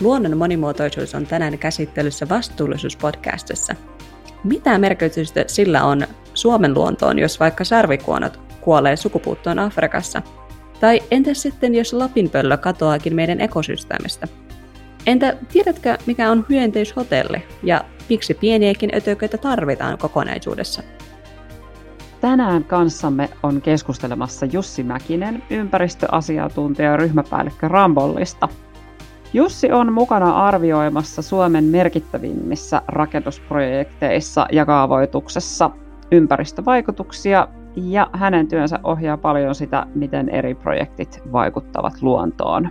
Luonnon monimuotoisuus on tänään käsittelyssä vastuullisuuspodcastissa. Mitä merkitystä sillä on Suomen luontoon, jos vaikka sarvikuonot kuolee sukupuuttoon Afrikassa? Tai entäs sitten, jos lapinpöllö katoaakin meidän ekosysteemistä? Entä tiedätkö, mikä on hyönteishotelli ja miksi pieniäkin ötököitä tarvitaan kokonaisuudessa? Tänään kanssamme on keskustelemassa Jussi Mäkinen, ympäristöasiantuntija ja ryhmäpäällikkö Rambollista. Jussi on mukana arvioimassa Suomen merkittävimmissä rakennusprojekteissa ja kaavoituksessa ympäristövaikutuksia ja hänen työnsä ohjaa paljon sitä, miten eri projektit vaikuttavat luontoon.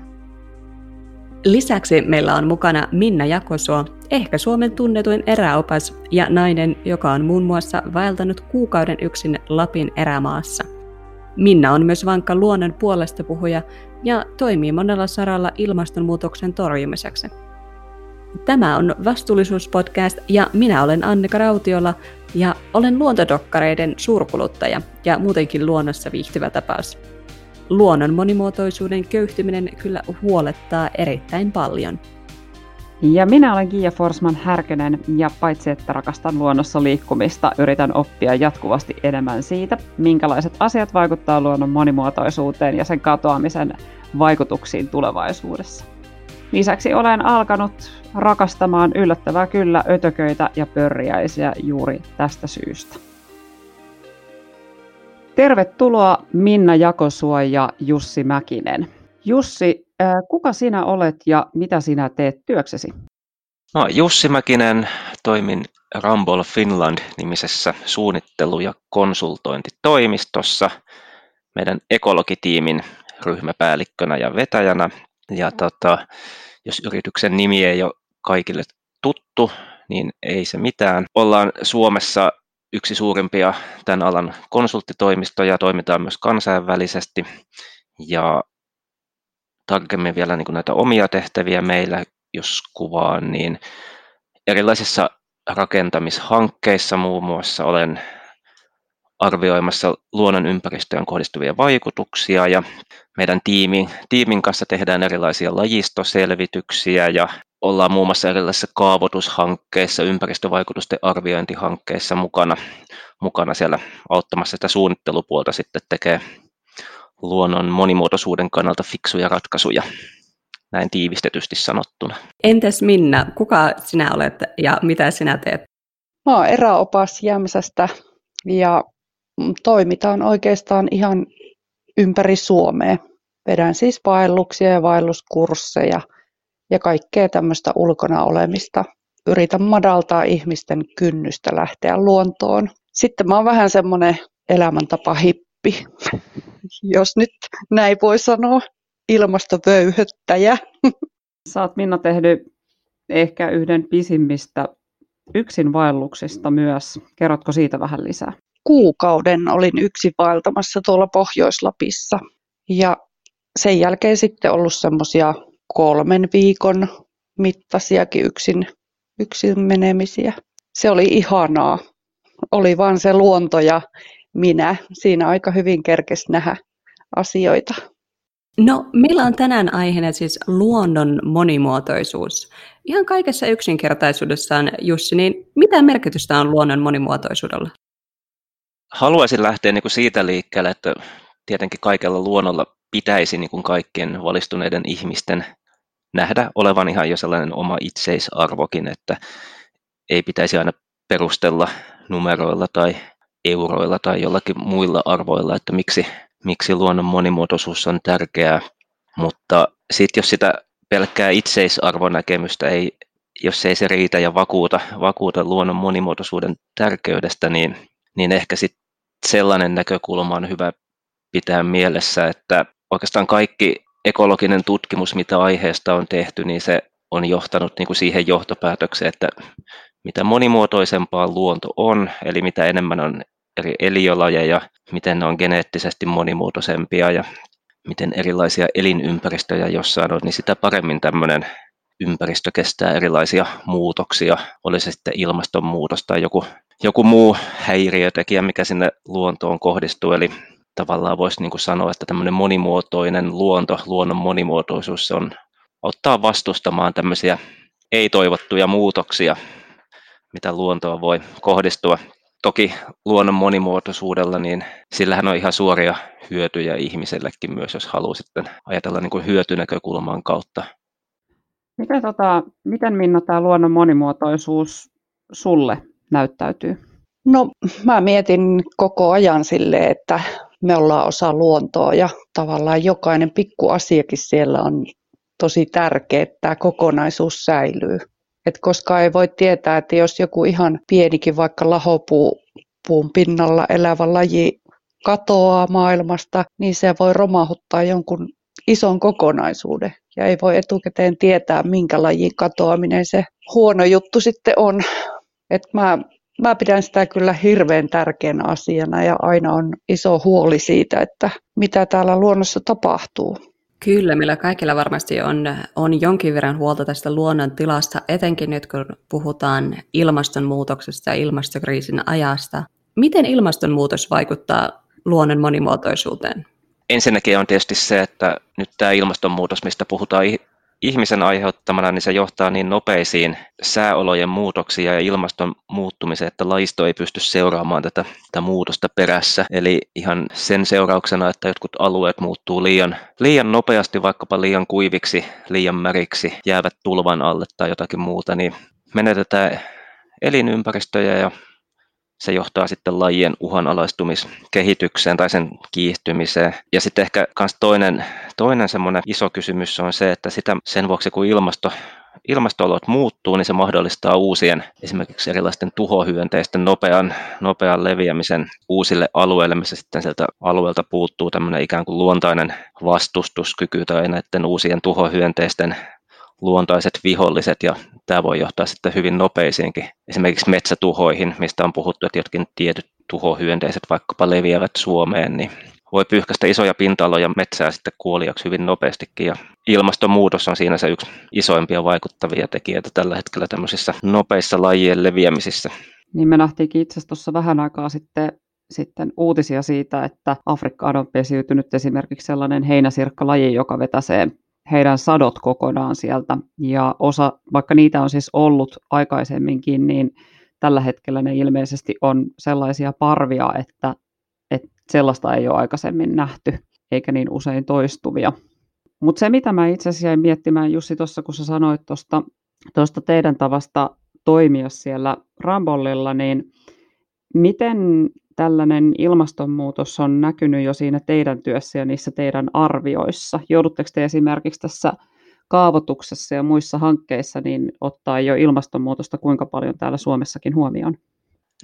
Lisäksi meillä on mukana Minna Jakosuo, ehkä Suomen tunnetuin eräopas ja nainen, joka on muun muassa vaeltanut kuukauden yksin Lapin erämaassa. Minna on myös vankka luonnon puolesta puhuja ja toimii monella saralla ilmastonmuutoksen torjumiseksi. Tämä on Vastuullisuuspodcast ja minä olen Annika Rautiola ja olen luontodokkareiden suurkuluttaja ja muutenkin luonnossa viihtyvä tapaus. Luonnon monimuotoisuuden köyhtyminen kyllä huolettaa erittäin paljon. Ja minä olen Gia Forsman Härkönen ja paitsi että rakastan luonnossa liikkumista, yritän oppia jatkuvasti enemmän siitä, minkälaiset asiat vaikuttaa luonnon monimuotoisuuteen ja sen katoamisen vaikutuksiin tulevaisuudessa. Lisäksi olen alkanut rakastamaan yllättävää kyllä ötököitä ja pörriäisiä juuri tästä syystä. Tervetuloa Minna Jakosuo ja Jussi Mäkinen. Jussi, kuka sinä olet ja mitä sinä teet työksesi? No, Jussi Mäkinen, toimin Rumble Finland-nimisessä suunnittelu- ja konsultointitoimistossa meidän ekologitiimin ryhmäpäällikkönä ja vetäjänä. Ja tota, jos yrityksen nimi ei ole kaikille tuttu, niin ei se mitään. Ollaan Suomessa yksi suurimpia tämän alan konsulttitoimistoja, toimitaan myös kansainvälisesti ja tarkemmin vielä niin kuin näitä omia tehtäviä meillä, jos kuvaan, niin erilaisissa rakentamishankkeissa muun muassa olen arvioimassa luonnon ympäristöön kohdistuvia vaikutuksia ja meidän tiimin, tiimin kanssa tehdään erilaisia lajistoselvityksiä ja ollaan muun muassa erilaisissa kaavoitushankkeissa, ympäristövaikutusten arviointihankkeissa mukana, mukana siellä auttamassa sitä suunnittelupuolta sitten tekee luonnon monimuotoisuuden kannalta fiksuja ratkaisuja, näin tiivistetysti sanottuna. Entäs Minna, kuka sinä olet ja mitä sinä teet? Mä oon eräopas Jämsästä ja toimitaan oikeastaan ihan ympäri Suomea. Vedän siis vaelluksia ja vaelluskursseja ja kaikkea tämmöistä ulkona olemista. Yritän madaltaa ihmisten kynnystä lähteä luontoon. Sitten mä oon vähän semmoinen elämäntapa hippi, jos nyt näin voi sanoa, ilmastovöyhöttäjä. Sä oot Minna tehnyt ehkä yhden pisimmistä yksin vaelluksista myös. Kerrotko siitä vähän lisää? kuukauden olin yksin vaeltamassa tuolla Pohjois-Lapissa. Ja sen jälkeen sitten ollut semmoisia kolmen viikon mittaisiakin yksin, yksin menemisiä. Se oli ihanaa. Oli vaan se luonto ja minä. Siinä aika hyvin kerkes nähdä asioita. No, meillä on tänään aiheena siis luonnon monimuotoisuus. Ihan kaikessa yksinkertaisuudessaan, Jussi, niin mitä merkitystä on luonnon monimuotoisuudella? haluaisin lähteä niin kuin siitä liikkeelle, että tietenkin kaikella luonnolla pitäisi niin kuin kaikkien valistuneiden ihmisten nähdä olevan ihan jo sellainen oma itseisarvokin, että ei pitäisi aina perustella numeroilla tai euroilla tai jollakin muilla arvoilla, että miksi, miksi luonnon monimuotoisuus on tärkeää. Mutta sitten jos sitä pelkkää itseisarvonäkemystä ei, jos ei se riitä ja vakuuta, vakuuta luonnon monimuotoisuuden tärkeydestä, niin niin ehkä sitten sellainen näkökulma on hyvä pitää mielessä, että oikeastaan kaikki ekologinen tutkimus, mitä aiheesta on tehty, niin se on johtanut niin kuin siihen johtopäätökseen, että mitä monimuotoisempaa luonto on, eli mitä enemmän on eri eliölajeja, miten ne on geneettisesti monimuotoisempia ja miten erilaisia elinympäristöjä jossain on, niin sitä paremmin tämmöinen ympäristö kestää erilaisia muutoksia, oli se sitten ilmastonmuutos tai joku joku muu häiriötekijä, mikä sinne luontoon kohdistuu. Eli tavallaan voisi niin sanoa, että tämmöinen monimuotoinen luonto, luonnon monimuotoisuus, se on auttaa vastustamaan tämmöisiä ei-toivottuja muutoksia, mitä luontoa voi kohdistua. Toki luonnon monimuotoisuudella, niin sillähän on ihan suoria hyötyjä ihmisellekin myös, jos haluaa sitten ajatella niin kuin hyötynäkökulman kautta. Miten, tota, miten Minna tämä luonnon monimuotoisuus sulle näyttäytyy? No mä mietin koko ajan sille, että me ollaan osa luontoa ja tavallaan jokainen pikku asiakin siellä on tosi tärkeä, että tämä kokonaisuus säilyy. Et koska ei voi tietää, että jos joku ihan pienikin vaikka lahopuu puun pinnalla elävä laji katoaa maailmasta, niin se voi romahuttaa jonkun ison kokonaisuuden. Ja ei voi etukäteen tietää, minkä lajin katoaminen se huono juttu sitten on. Et mä, mä pidän sitä kyllä hirveän tärkeänä asiana ja aina on iso huoli siitä, että mitä täällä luonnossa tapahtuu. Kyllä, meillä kaikilla varmasti on, on jonkin verran huolta tästä luonnon tilasta, etenkin nyt kun puhutaan ilmastonmuutoksesta ja ilmastokriisin ajasta. Miten ilmastonmuutos vaikuttaa luonnon monimuotoisuuteen? Ensinnäkin on tietysti se, että nyt tämä ilmastonmuutos, mistä puhutaan ihmisen aiheuttamana, niin se johtaa niin nopeisiin sääolojen muutoksia ja ilmaston muuttumiseen, että laisto ei pysty seuraamaan tätä, tätä muutosta perässä. Eli ihan sen seurauksena, että jotkut alueet muuttuu liian, liian nopeasti, vaikkapa liian kuiviksi, liian märiksi, jäävät tulvan alle tai jotakin muuta, niin menetetään elinympäristöjä ja se johtaa sitten lajien uhanalaistumiskehitykseen tai sen kiihtymiseen. Ja sitten ehkä myös toinen, toinen semmoinen iso kysymys on se, että sitä sen vuoksi kun ilmasto ilmastoolot muuttuu, niin se mahdollistaa uusien esimerkiksi erilaisten tuhohyönteisten nopean, nopean leviämisen uusille alueille, missä sitten sieltä alueelta puuttuu tämmöinen ikään kuin luontainen vastustuskyky tai näiden uusien tuhohyönteisten luontaiset viholliset ja tämä voi johtaa sitten hyvin nopeisiinkin esimerkiksi metsätuhoihin, mistä on puhuttu, että jotkin tietyt tuhohyönteiset vaikkapa leviävät Suomeen, niin voi pyyhkäistä isoja pinta-aloja metsää sitten kuoliaksi hyvin nopeastikin ja ilmastonmuutos on siinä se yksi isoimpia vaikuttavia tekijöitä tällä hetkellä tämmöisissä nopeissa lajien leviämisissä. Niin me nähtiinkin itse asiassa tuossa vähän aikaa sitten sitten uutisia siitä, että Afrikkaan on pesiytynyt esimerkiksi sellainen heinäsirkkalaji, joka vetäsee heidän sadot kokonaan sieltä. Ja osa, vaikka niitä on siis ollut aikaisemminkin, niin tällä hetkellä ne ilmeisesti on sellaisia parvia, että, että sellaista ei ole aikaisemmin nähty, eikä niin usein toistuvia. Mutta se, mitä mä itse asiassa jäin miettimään, Jussi, tuossa kun sä sanoit tuosta teidän tavasta toimia siellä Rambollilla, niin miten tällainen ilmastonmuutos on näkynyt jo siinä teidän työssä ja niissä teidän arvioissa? Joudutteko te esimerkiksi tässä kaavoituksessa ja muissa hankkeissa niin ottaa jo ilmastonmuutosta kuinka paljon täällä Suomessakin huomioon?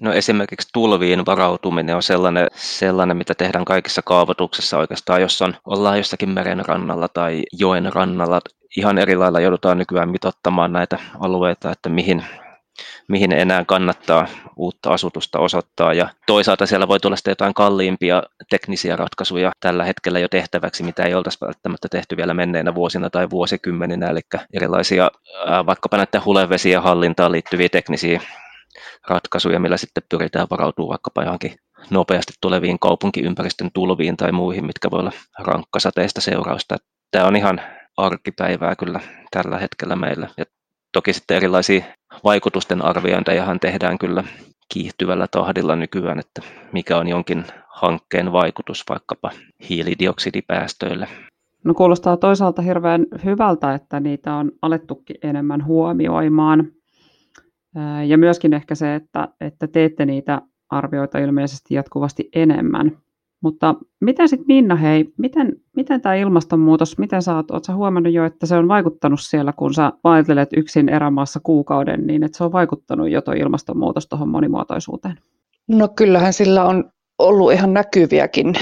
No esimerkiksi tulviin varautuminen on sellainen, sellainen, mitä tehdään kaikissa kaavoituksissa oikeastaan, jos on, ollaan jossakin meren rannalla tai joen rannalla. Ihan eri lailla joudutaan nykyään mitottamaan näitä alueita, että mihin, mihin enää kannattaa uutta asutusta osoittaa. Ja toisaalta siellä voi tulla sitten jotain kalliimpia teknisiä ratkaisuja tällä hetkellä jo tehtäväksi, mitä ei oltaisi välttämättä tehty vielä menneinä vuosina tai vuosikymmeninä, eli erilaisia vaikkapa näiden hulevesien hallintaan liittyviä teknisiä ratkaisuja, millä sitten pyritään varautumaan vaikkapa johonkin nopeasti tuleviin kaupunkiympäristön tulviin tai muihin, mitkä voi olla rankkasateista seurausta. Tämä on ihan arkipäivää kyllä tällä hetkellä meillä. Ja toki sitten erilaisia vaikutusten arviointejahan tehdään kyllä kiihtyvällä tahdilla nykyään, että mikä on jonkin hankkeen vaikutus vaikkapa hiilidioksidipäästöille. No kuulostaa toisaalta hirveän hyvältä, että niitä on alettukin enemmän huomioimaan. Ja myöskin ehkä se, että, että teette niitä arvioita ilmeisesti jatkuvasti enemmän. Mutta miten sitten Minna, hei, miten, miten tämä ilmastonmuutos, miten sä oot, sä huomannut jo, että se on vaikuttanut siellä, kun sä vaeltelet yksin erämaassa kuukauden, niin että se on vaikuttanut jo tuo ilmastonmuutos tuohon monimuotoisuuteen? No kyllähän sillä on ollut ihan näkyviäkin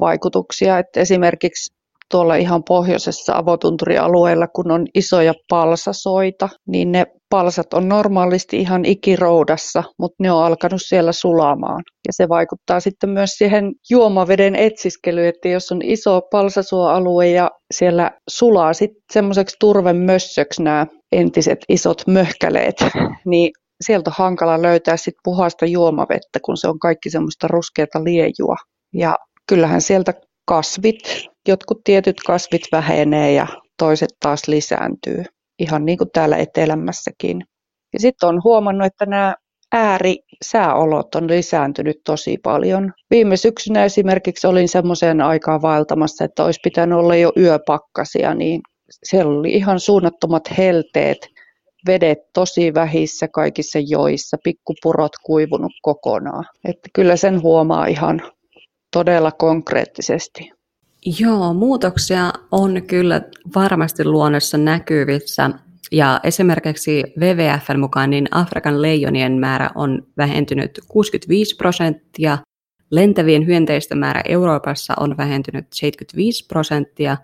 vaikutuksia, että esimerkiksi tuolla ihan pohjoisessa avotunturialueella, kun on isoja palsasoita, niin ne palsat on normaalisti ihan ikiroudassa, mutta ne on alkanut siellä sulamaan. Ja se vaikuttaa sitten myös siihen juomaveden etsiskelyyn, että jos on iso palsasuoalue ja siellä sulaa sitten semmoiseksi turvemössöksi nämä entiset isot möhkäleet, niin sieltä on hankala löytää sitten puhasta juomavettä, kun se on kaikki semmoista ruskeata liejua. Ja kyllähän sieltä kasvit, jotkut tietyt kasvit vähenee ja toiset taas lisääntyy, ihan niin kuin täällä etelämässäkin. Ja sitten on huomannut, että nämä äärisääolot on lisääntynyt tosi paljon. Viime syksynä esimerkiksi olin semmoiseen aikaan vaeltamassa, että olisi pitänyt olla jo yöpakkasia, niin siellä oli ihan suunnattomat helteet, vedet tosi vähissä kaikissa joissa, pikkupurot kuivunut kokonaan. Että kyllä sen huomaa ihan todella konkreettisesti. Joo, muutoksia on kyllä varmasti luonnossa näkyvissä. Ja esimerkiksi WWFn mukaan niin Afrikan leijonien määrä on vähentynyt 65 prosenttia, lentävien hyönteisten määrä Euroopassa on vähentynyt 75 prosenttia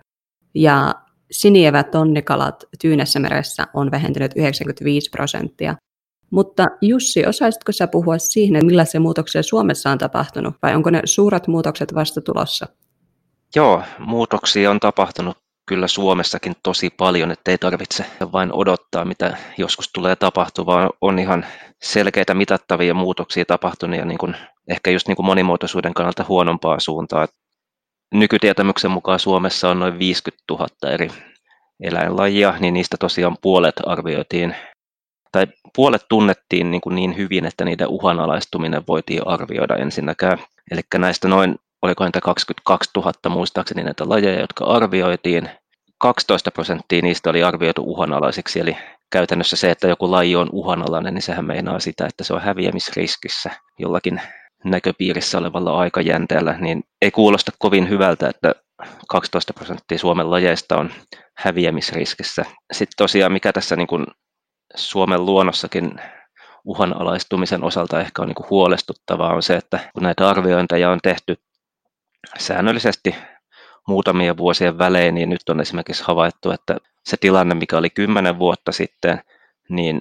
ja sinievät tonnikalat Tyynessä meressä on vähentynyt 95 prosenttia. Mutta Jussi, osaisitko sä puhua siihen, millaisia muutoksia Suomessa on tapahtunut, vai onko ne suuret muutokset vasta tulossa? Joo, muutoksia on tapahtunut kyllä Suomessakin tosi paljon, että ei tarvitse vain odottaa, mitä joskus tulee tapahtumaan. On ihan selkeitä mitattavia muutoksia tapahtunut ja niin kuin, ehkä just niin kuin monimuotoisuuden kannalta huonompaa suuntaa. Nykytietämyksen mukaan Suomessa on noin 50 000 eri eläinlajia, niin niistä tosiaan puolet arvioitiin tai puolet tunnettiin niin, kuin niin hyvin, että niiden uhanalaistuminen voitiin arvioida ensinnäkään. Eli näistä noin oliko niitä 22 000 muistaakseni näitä lajeja, jotka arvioitiin. 12 prosenttia niistä oli arvioitu uhanalaisiksi, eli käytännössä se, että joku laji on uhanalainen, niin sehän meinaa sitä, että se on häviämisriskissä jollakin näköpiirissä olevalla aikajänteellä, niin ei kuulosta kovin hyvältä, että 12 prosenttia Suomen lajeista on häviämisriskissä. Sitten tosiaan, mikä tässä niin kuin Suomen luonnossakin uhanalaistumisen osalta ehkä on niin kuin huolestuttavaa, on se, että kun näitä arviointeja on tehty säännöllisesti muutamia vuosien välein, niin nyt on esimerkiksi havaittu, että se tilanne, mikä oli kymmenen vuotta sitten, niin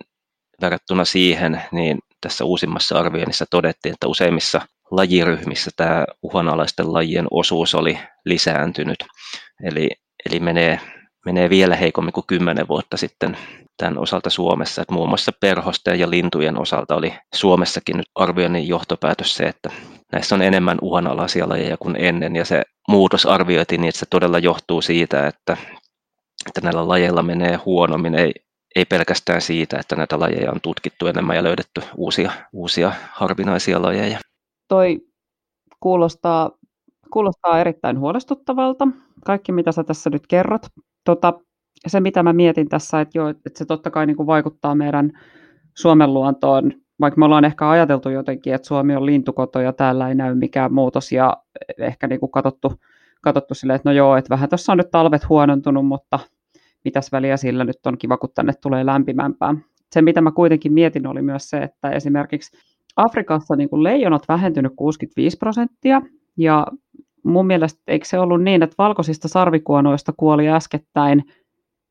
verrattuna siihen, niin tässä uusimmassa arvioinnissa todettiin, että useimmissa lajiryhmissä tämä uhanalaisten lajien osuus oli lisääntynyt. Eli, eli menee, menee vielä heikommin kuin kymmenen vuotta sitten tämän osalta Suomessa. Että muun muassa perhosten ja lintujen osalta oli Suomessakin nyt arvioinnin johtopäätös se, että näissä on enemmän uhanalaisia lajeja kuin ennen, ja se muutos arvioitiin niin, että se todella johtuu siitä, että, että näillä lajeilla menee huonommin, ei, ei pelkästään siitä, että näitä lajeja on tutkittu enemmän ja löydetty uusia, uusia harvinaisia lajeja. Toi kuulostaa, kuulostaa erittäin huolestuttavalta, kaikki mitä sä tässä nyt kerrot. Tota, se, mitä mä mietin tässä, että, jo, että se totta kai niin kuin vaikuttaa meidän Suomen luontoon, vaikka me ollaan ehkä ajateltu jotenkin, että Suomi on lintukoto ja täällä ei näy mikään muutos ja ehkä niin kuin katsottu, katsottu silleen, että no joo, että vähän tuossa on nyt talvet huonontunut, mutta mitäs väliä sillä nyt on kiva, kun tänne tulee lämpimämpää. Se, mitä mä kuitenkin mietin, oli myös se, että esimerkiksi Afrikassa niin kuin leijonat vähentynyt 65 prosenttia ja mun mielestä eikö se ollut niin, että valkoisista sarvikuonoista kuoli äskettäin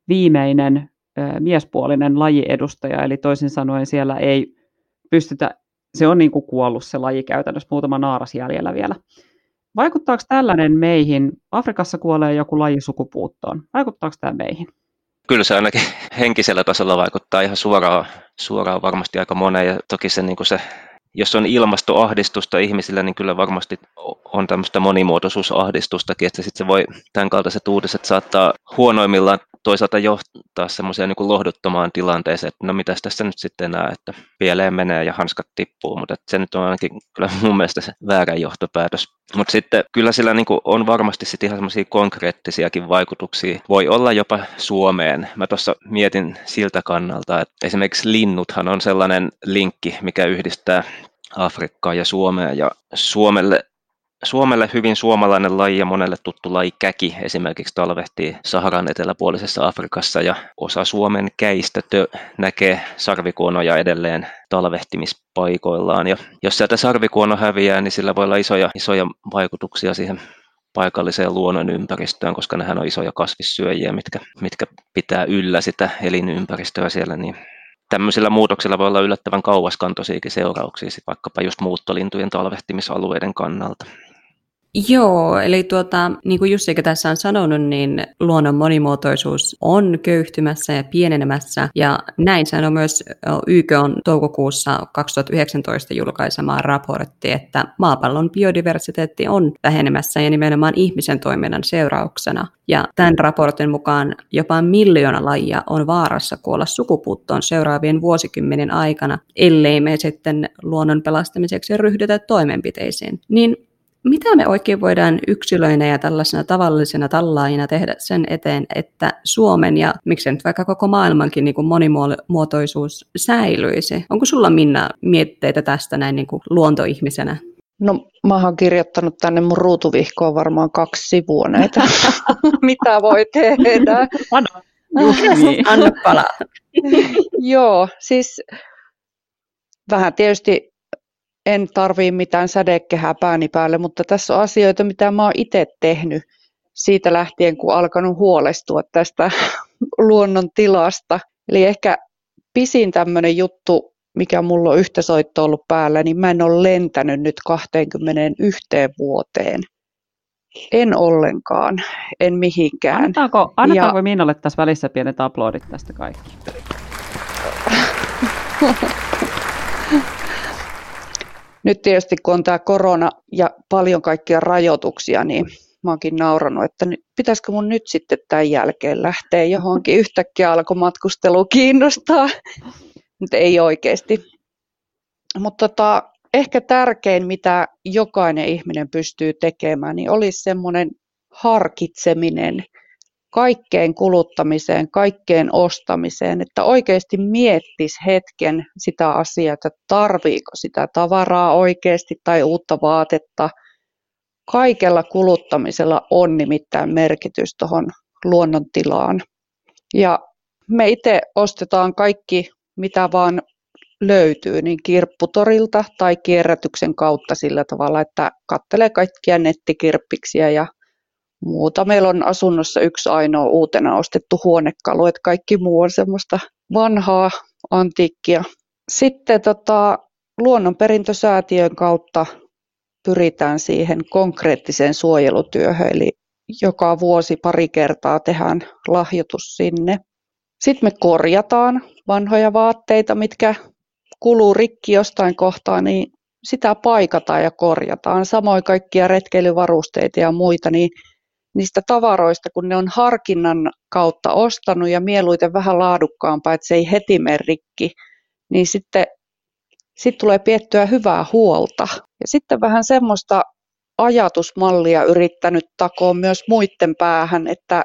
viimeinen miespuolinen lajiedustaja, eli toisin sanoen siellä ei pystytä, se on niin kuin kuollut se laji käytännössä, muutama naaras jäljellä vielä. Vaikuttaako tällainen meihin? Afrikassa kuolee joku laji sukupuuttoon. Vaikuttaako tämä meihin? Kyllä se ainakin henkisellä tasolla vaikuttaa ihan suoraan, suoraan varmasti aika moneen. Ja toki se, niin kuin se jos on ilmastoahdistusta ihmisillä, niin kyllä varmasti on tämmöistä monimuotoisuusahdistustakin, että sitten se voi, tämän kaltaiset uutiset saattaa huonoimmillaan toisaalta johtaa semmoiseen niin lohduttomaan tilanteeseen, että no mitäs tässä nyt sitten enää, että pieleen menee ja hanskat tippuu, mutta se nyt on ainakin kyllä mun mielestä se väärä johtopäätös. Mutta sitten kyllä sillä niin on varmasti sitten ihan semmoisia konkreettisiakin vaikutuksia. Voi olla jopa Suomeen. Mä tuossa mietin siltä kannalta, että esimerkiksi linnuthan on sellainen linkki, mikä yhdistää Afrikkaa ja Suomea. Ja Suomelle Suomelle hyvin suomalainen laji ja monelle tuttu laji käki esimerkiksi talvehtii Saharan eteläpuolisessa Afrikassa ja osa Suomen käistä näkee sarvikuonoja edelleen talvehtimispaikoillaan. Ja jos sieltä sarvikuono häviää, niin sillä voi olla isoja, isoja vaikutuksia siihen paikalliseen luonnon ympäristöön, koska nehän on isoja kasvissyöjiä, mitkä, mitkä pitää yllä sitä elinympäristöä siellä, niin tämmöisillä muutoksilla voi olla yllättävän kauaskantoisiakin seurauksia, vaikkapa just muuttolintujen talvehtimisalueiden kannalta. Joo, eli tuota, niin kuin Jussi tässä on sanonut, niin luonnon monimuotoisuus on köyhtymässä ja pienenemässä, ja näin sanoi myös YK on toukokuussa 2019 julkaisema raportti, että maapallon biodiversiteetti on vähenemässä ja nimenomaan ihmisen toiminnan seurauksena. Ja tämän raportin mukaan jopa miljoona lajia on vaarassa kuolla sukupuuttoon seuraavien vuosikymmenen aikana, ellei me sitten luonnon pelastamiseksi ryhdytä toimenpiteisiin. Niin mitä me oikein voidaan yksilöinä ja tällaisena tavallisena tallaajina tehdä sen eteen, että Suomen ja miksei nyt vaikka koko maailmankin niin kuin monimuotoisuus säilyisi? Onko sulla Minna mietteitä tästä näin niin kuin luontoihmisenä? No mä oon kirjoittanut tänne mun ruutuvihkoon varmaan kaksi sivua näitä, mitä voi tehdä. Anna, Anna palaa. Joo, siis vähän tietysti en tarvii mitään sädekehää pääni päälle, mutta tässä on asioita, mitä mä oon itse tehnyt siitä lähtien, kun alkanut huolestua tästä luonnon tilasta. Eli ehkä pisin tämmöinen juttu, mikä mulla on yhtä soitto ollut päällä, niin mä en ole lentänyt nyt 21 vuoteen. En ollenkaan, en mihinkään. Annetaanko, annetaanko ja... Minnalle tässä välissä pienet aplodit tästä kaikki? nyt tietysti kun on tämä korona ja paljon kaikkia rajoituksia, niin mä oonkin nauranut, että pitäisikö mun nyt sitten tämän jälkeen lähteä johonkin. Yhtäkkiä alkoi matkustelu kiinnostaa, mutta ei oikeasti. Mutta tota, ehkä tärkein, mitä jokainen ihminen pystyy tekemään, niin olisi semmoinen harkitseminen kaikkeen kuluttamiseen, kaikkeen ostamiseen, että oikeasti miettisi hetken sitä asiaa, että tarviiko sitä tavaraa oikeasti tai uutta vaatetta. Kaikella kuluttamisella on nimittäin merkitys tuohon luonnontilaan. Ja me itse ostetaan kaikki, mitä vaan löytyy, niin kirpputorilta tai kierrätyksen kautta sillä tavalla, että kattelee kaikkia nettikirppiksiä ja muuta. Meillä on asunnossa yksi ainoa uutena ostettu huonekalu, että kaikki muu on semmoista vanhaa antiikkia. Sitten tota, luonnonperintösäätiön kautta pyritään siihen konkreettiseen suojelutyöhön, eli joka vuosi pari kertaa tehdään lahjoitus sinne. Sitten me korjataan vanhoja vaatteita, mitkä kuluu rikki jostain kohtaa, niin sitä paikataan ja korjataan. Samoin kaikkia retkeilyvarusteita ja muita, niin niistä tavaroista, kun ne on harkinnan kautta ostanut ja mieluiten vähän laadukkaampaa, että se ei heti mene rikki, niin sitten sit tulee piettyä hyvää huolta. Ja sitten vähän semmoista ajatusmallia yrittänyt takoa myös muiden päähän, että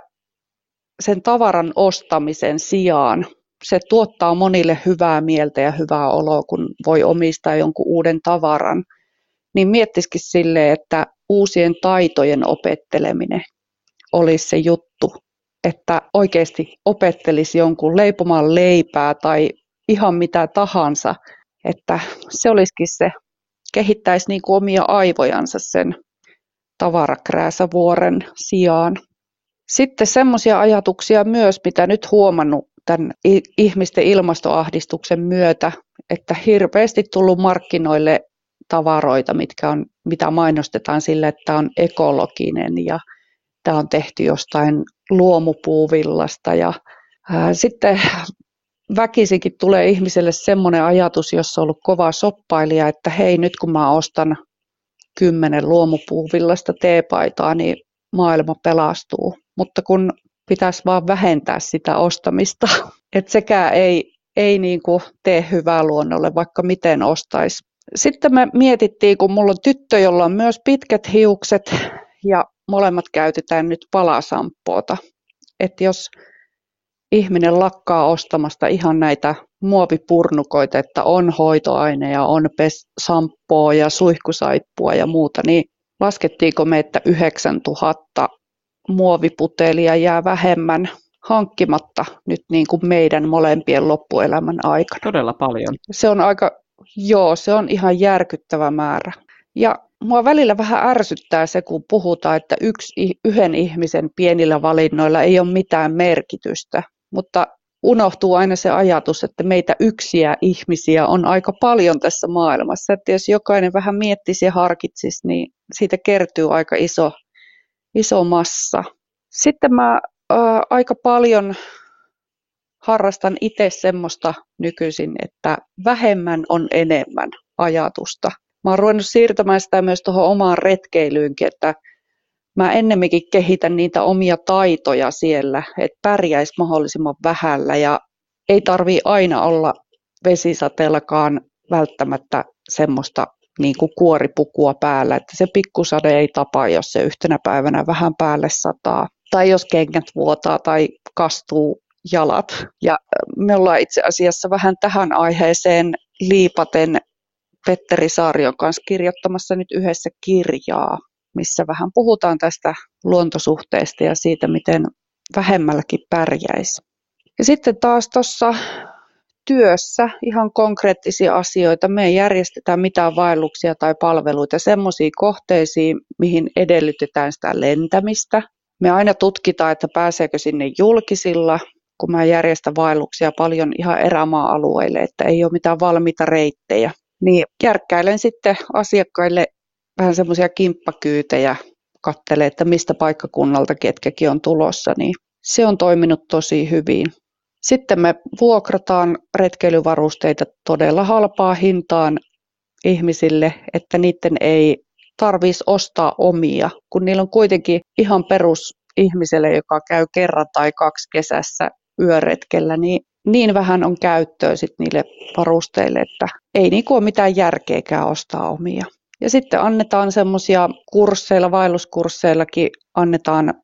sen tavaran ostamisen sijaan se tuottaa monille hyvää mieltä ja hyvää oloa, kun voi omistaa jonkun uuden tavaran. Niin miettisikin sille, että uusien taitojen opetteleminen olisi se juttu, että oikeasti opettelisi jonkun leipomaan leipää tai ihan mitä tahansa, että se olisikin se, kehittäisi niin kuin omia aivojansa sen tavarakrääsävuoren sijaan. Sitten semmoisia ajatuksia myös, mitä nyt huomannut tämän ihmisten ilmastoahdistuksen myötä, että hirveästi tullut markkinoille tavaroita, mitkä on, mitä mainostetaan sillä, että on ekologinen ja Tämä on tehty jostain luomupuuvillasta ja ää, sitten väkisikin tulee ihmiselle semmoinen ajatus, jos on ollut kova soppailija, että hei nyt kun mä ostan kymmenen luomupuuvillasta teepaitaa, niin maailma pelastuu. Mutta kun pitäisi vaan vähentää sitä ostamista, että sekään ei, ei niin kuin tee hyvää luonnolle, vaikka miten ostaisi. Sitten me mietittiin, kun mulla on tyttö, jolla on myös pitkät hiukset ja molemmat käytetään nyt palasampoota. Että jos ihminen lakkaa ostamasta ihan näitä muovipurnukoita, että on hoitoaineja, on sampoa ja suihkusaippua ja muuta, niin laskettiinko me, että 9000 muoviputelia jää vähemmän hankkimatta nyt niin kuin meidän molempien loppuelämän aikana. Todella paljon. Se on aika, joo, se on ihan järkyttävä määrä. Ja mua välillä vähän ärsyttää se, kun puhutaan, että yksi, yhden ihmisen pienillä valinnoilla ei ole mitään merkitystä. Mutta unohtuu aina se ajatus, että meitä yksiä ihmisiä on aika paljon tässä maailmassa. Että jos jokainen vähän miettisi ja harkitsisi, niin siitä kertyy aika iso, iso massa. Sitten mä ää, aika paljon harrastan itse semmoista nykyisin, että vähemmän on enemmän ajatusta. Mä oon ruvennut siirtämään sitä myös tuohon omaan retkeilyynkin, että mä ennemminkin kehitän niitä omia taitoja siellä, että pärjäisi mahdollisimman vähällä ja ei tarvii aina olla vesisateellakaan välttämättä semmoista niin kuin kuoripukua päällä, että se pikkusade ei tapa, jos se yhtenä päivänä vähän päälle sataa. Tai jos kengät vuotaa tai kastuu jalat. Ja me ollaan itse asiassa vähän tähän aiheeseen liipaten Petteri Saarion kanssa kirjoittamassa nyt yhdessä kirjaa, missä vähän puhutaan tästä luontosuhteesta ja siitä, miten vähemmälläkin pärjäisi. Ja sitten taas tuossa työssä ihan konkreettisia asioita. Me ei järjestetä mitään vaelluksia tai palveluita semmoisiin kohteisiin, mihin edellytetään sitä lentämistä. Me aina tutkitaan, että pääseekö sinne julkisilla, kun mä järjestän vaelluksia paljon ihan erämaa-alueille, että ei ole mitään valmiita reittejä. Niin järkkäilen sitten asiakkaille vähän semmoisia kimppakyytejä, kattelee, että mistä paikkakunnalta ketkäkin on tulossa, niin se on toiminut tosi hyvin. Sitten me vuokrataan retkeilyvarusteita todella halpaa hintaan ihmisille, että niiden ei tarvitsisi ostaa omia, kun niillä on kuitenkin ihan perus ihmiselle, joka käy kerran tai kaksi kesässä yöretkellä, niin niin vähän on käyttöä sit niille varusteille, että ei niinku ole mitään järkeäkään ostaa omia. Ja sitten annetaan semmoisia kursseilla, vaelluskursseillakin annetaan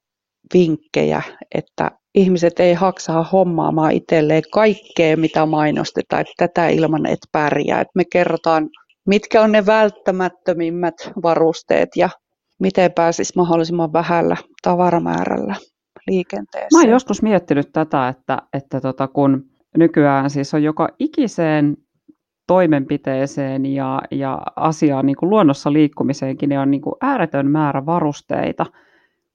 vinkkejä, että ihmiset ei haksaa hommaamaan itselleen kaikkea, mitä mainostetaan, että tätä ilman et pärjää. Että me kerrotaan, mitkä on ne välttämättömimmät varusteet ja miten pääsisi mahdollisimman vähällä tavaramäärällä liikenteeseen. Mä oon joskus miettinyt tätä, että, että tota, kun nykyään siis on joka ikiseen toimenpiteeseen ja, ja asiaan niin kuin luonnossa liikkumiseenkin niin on niin kuin ääretön määrä varusteita,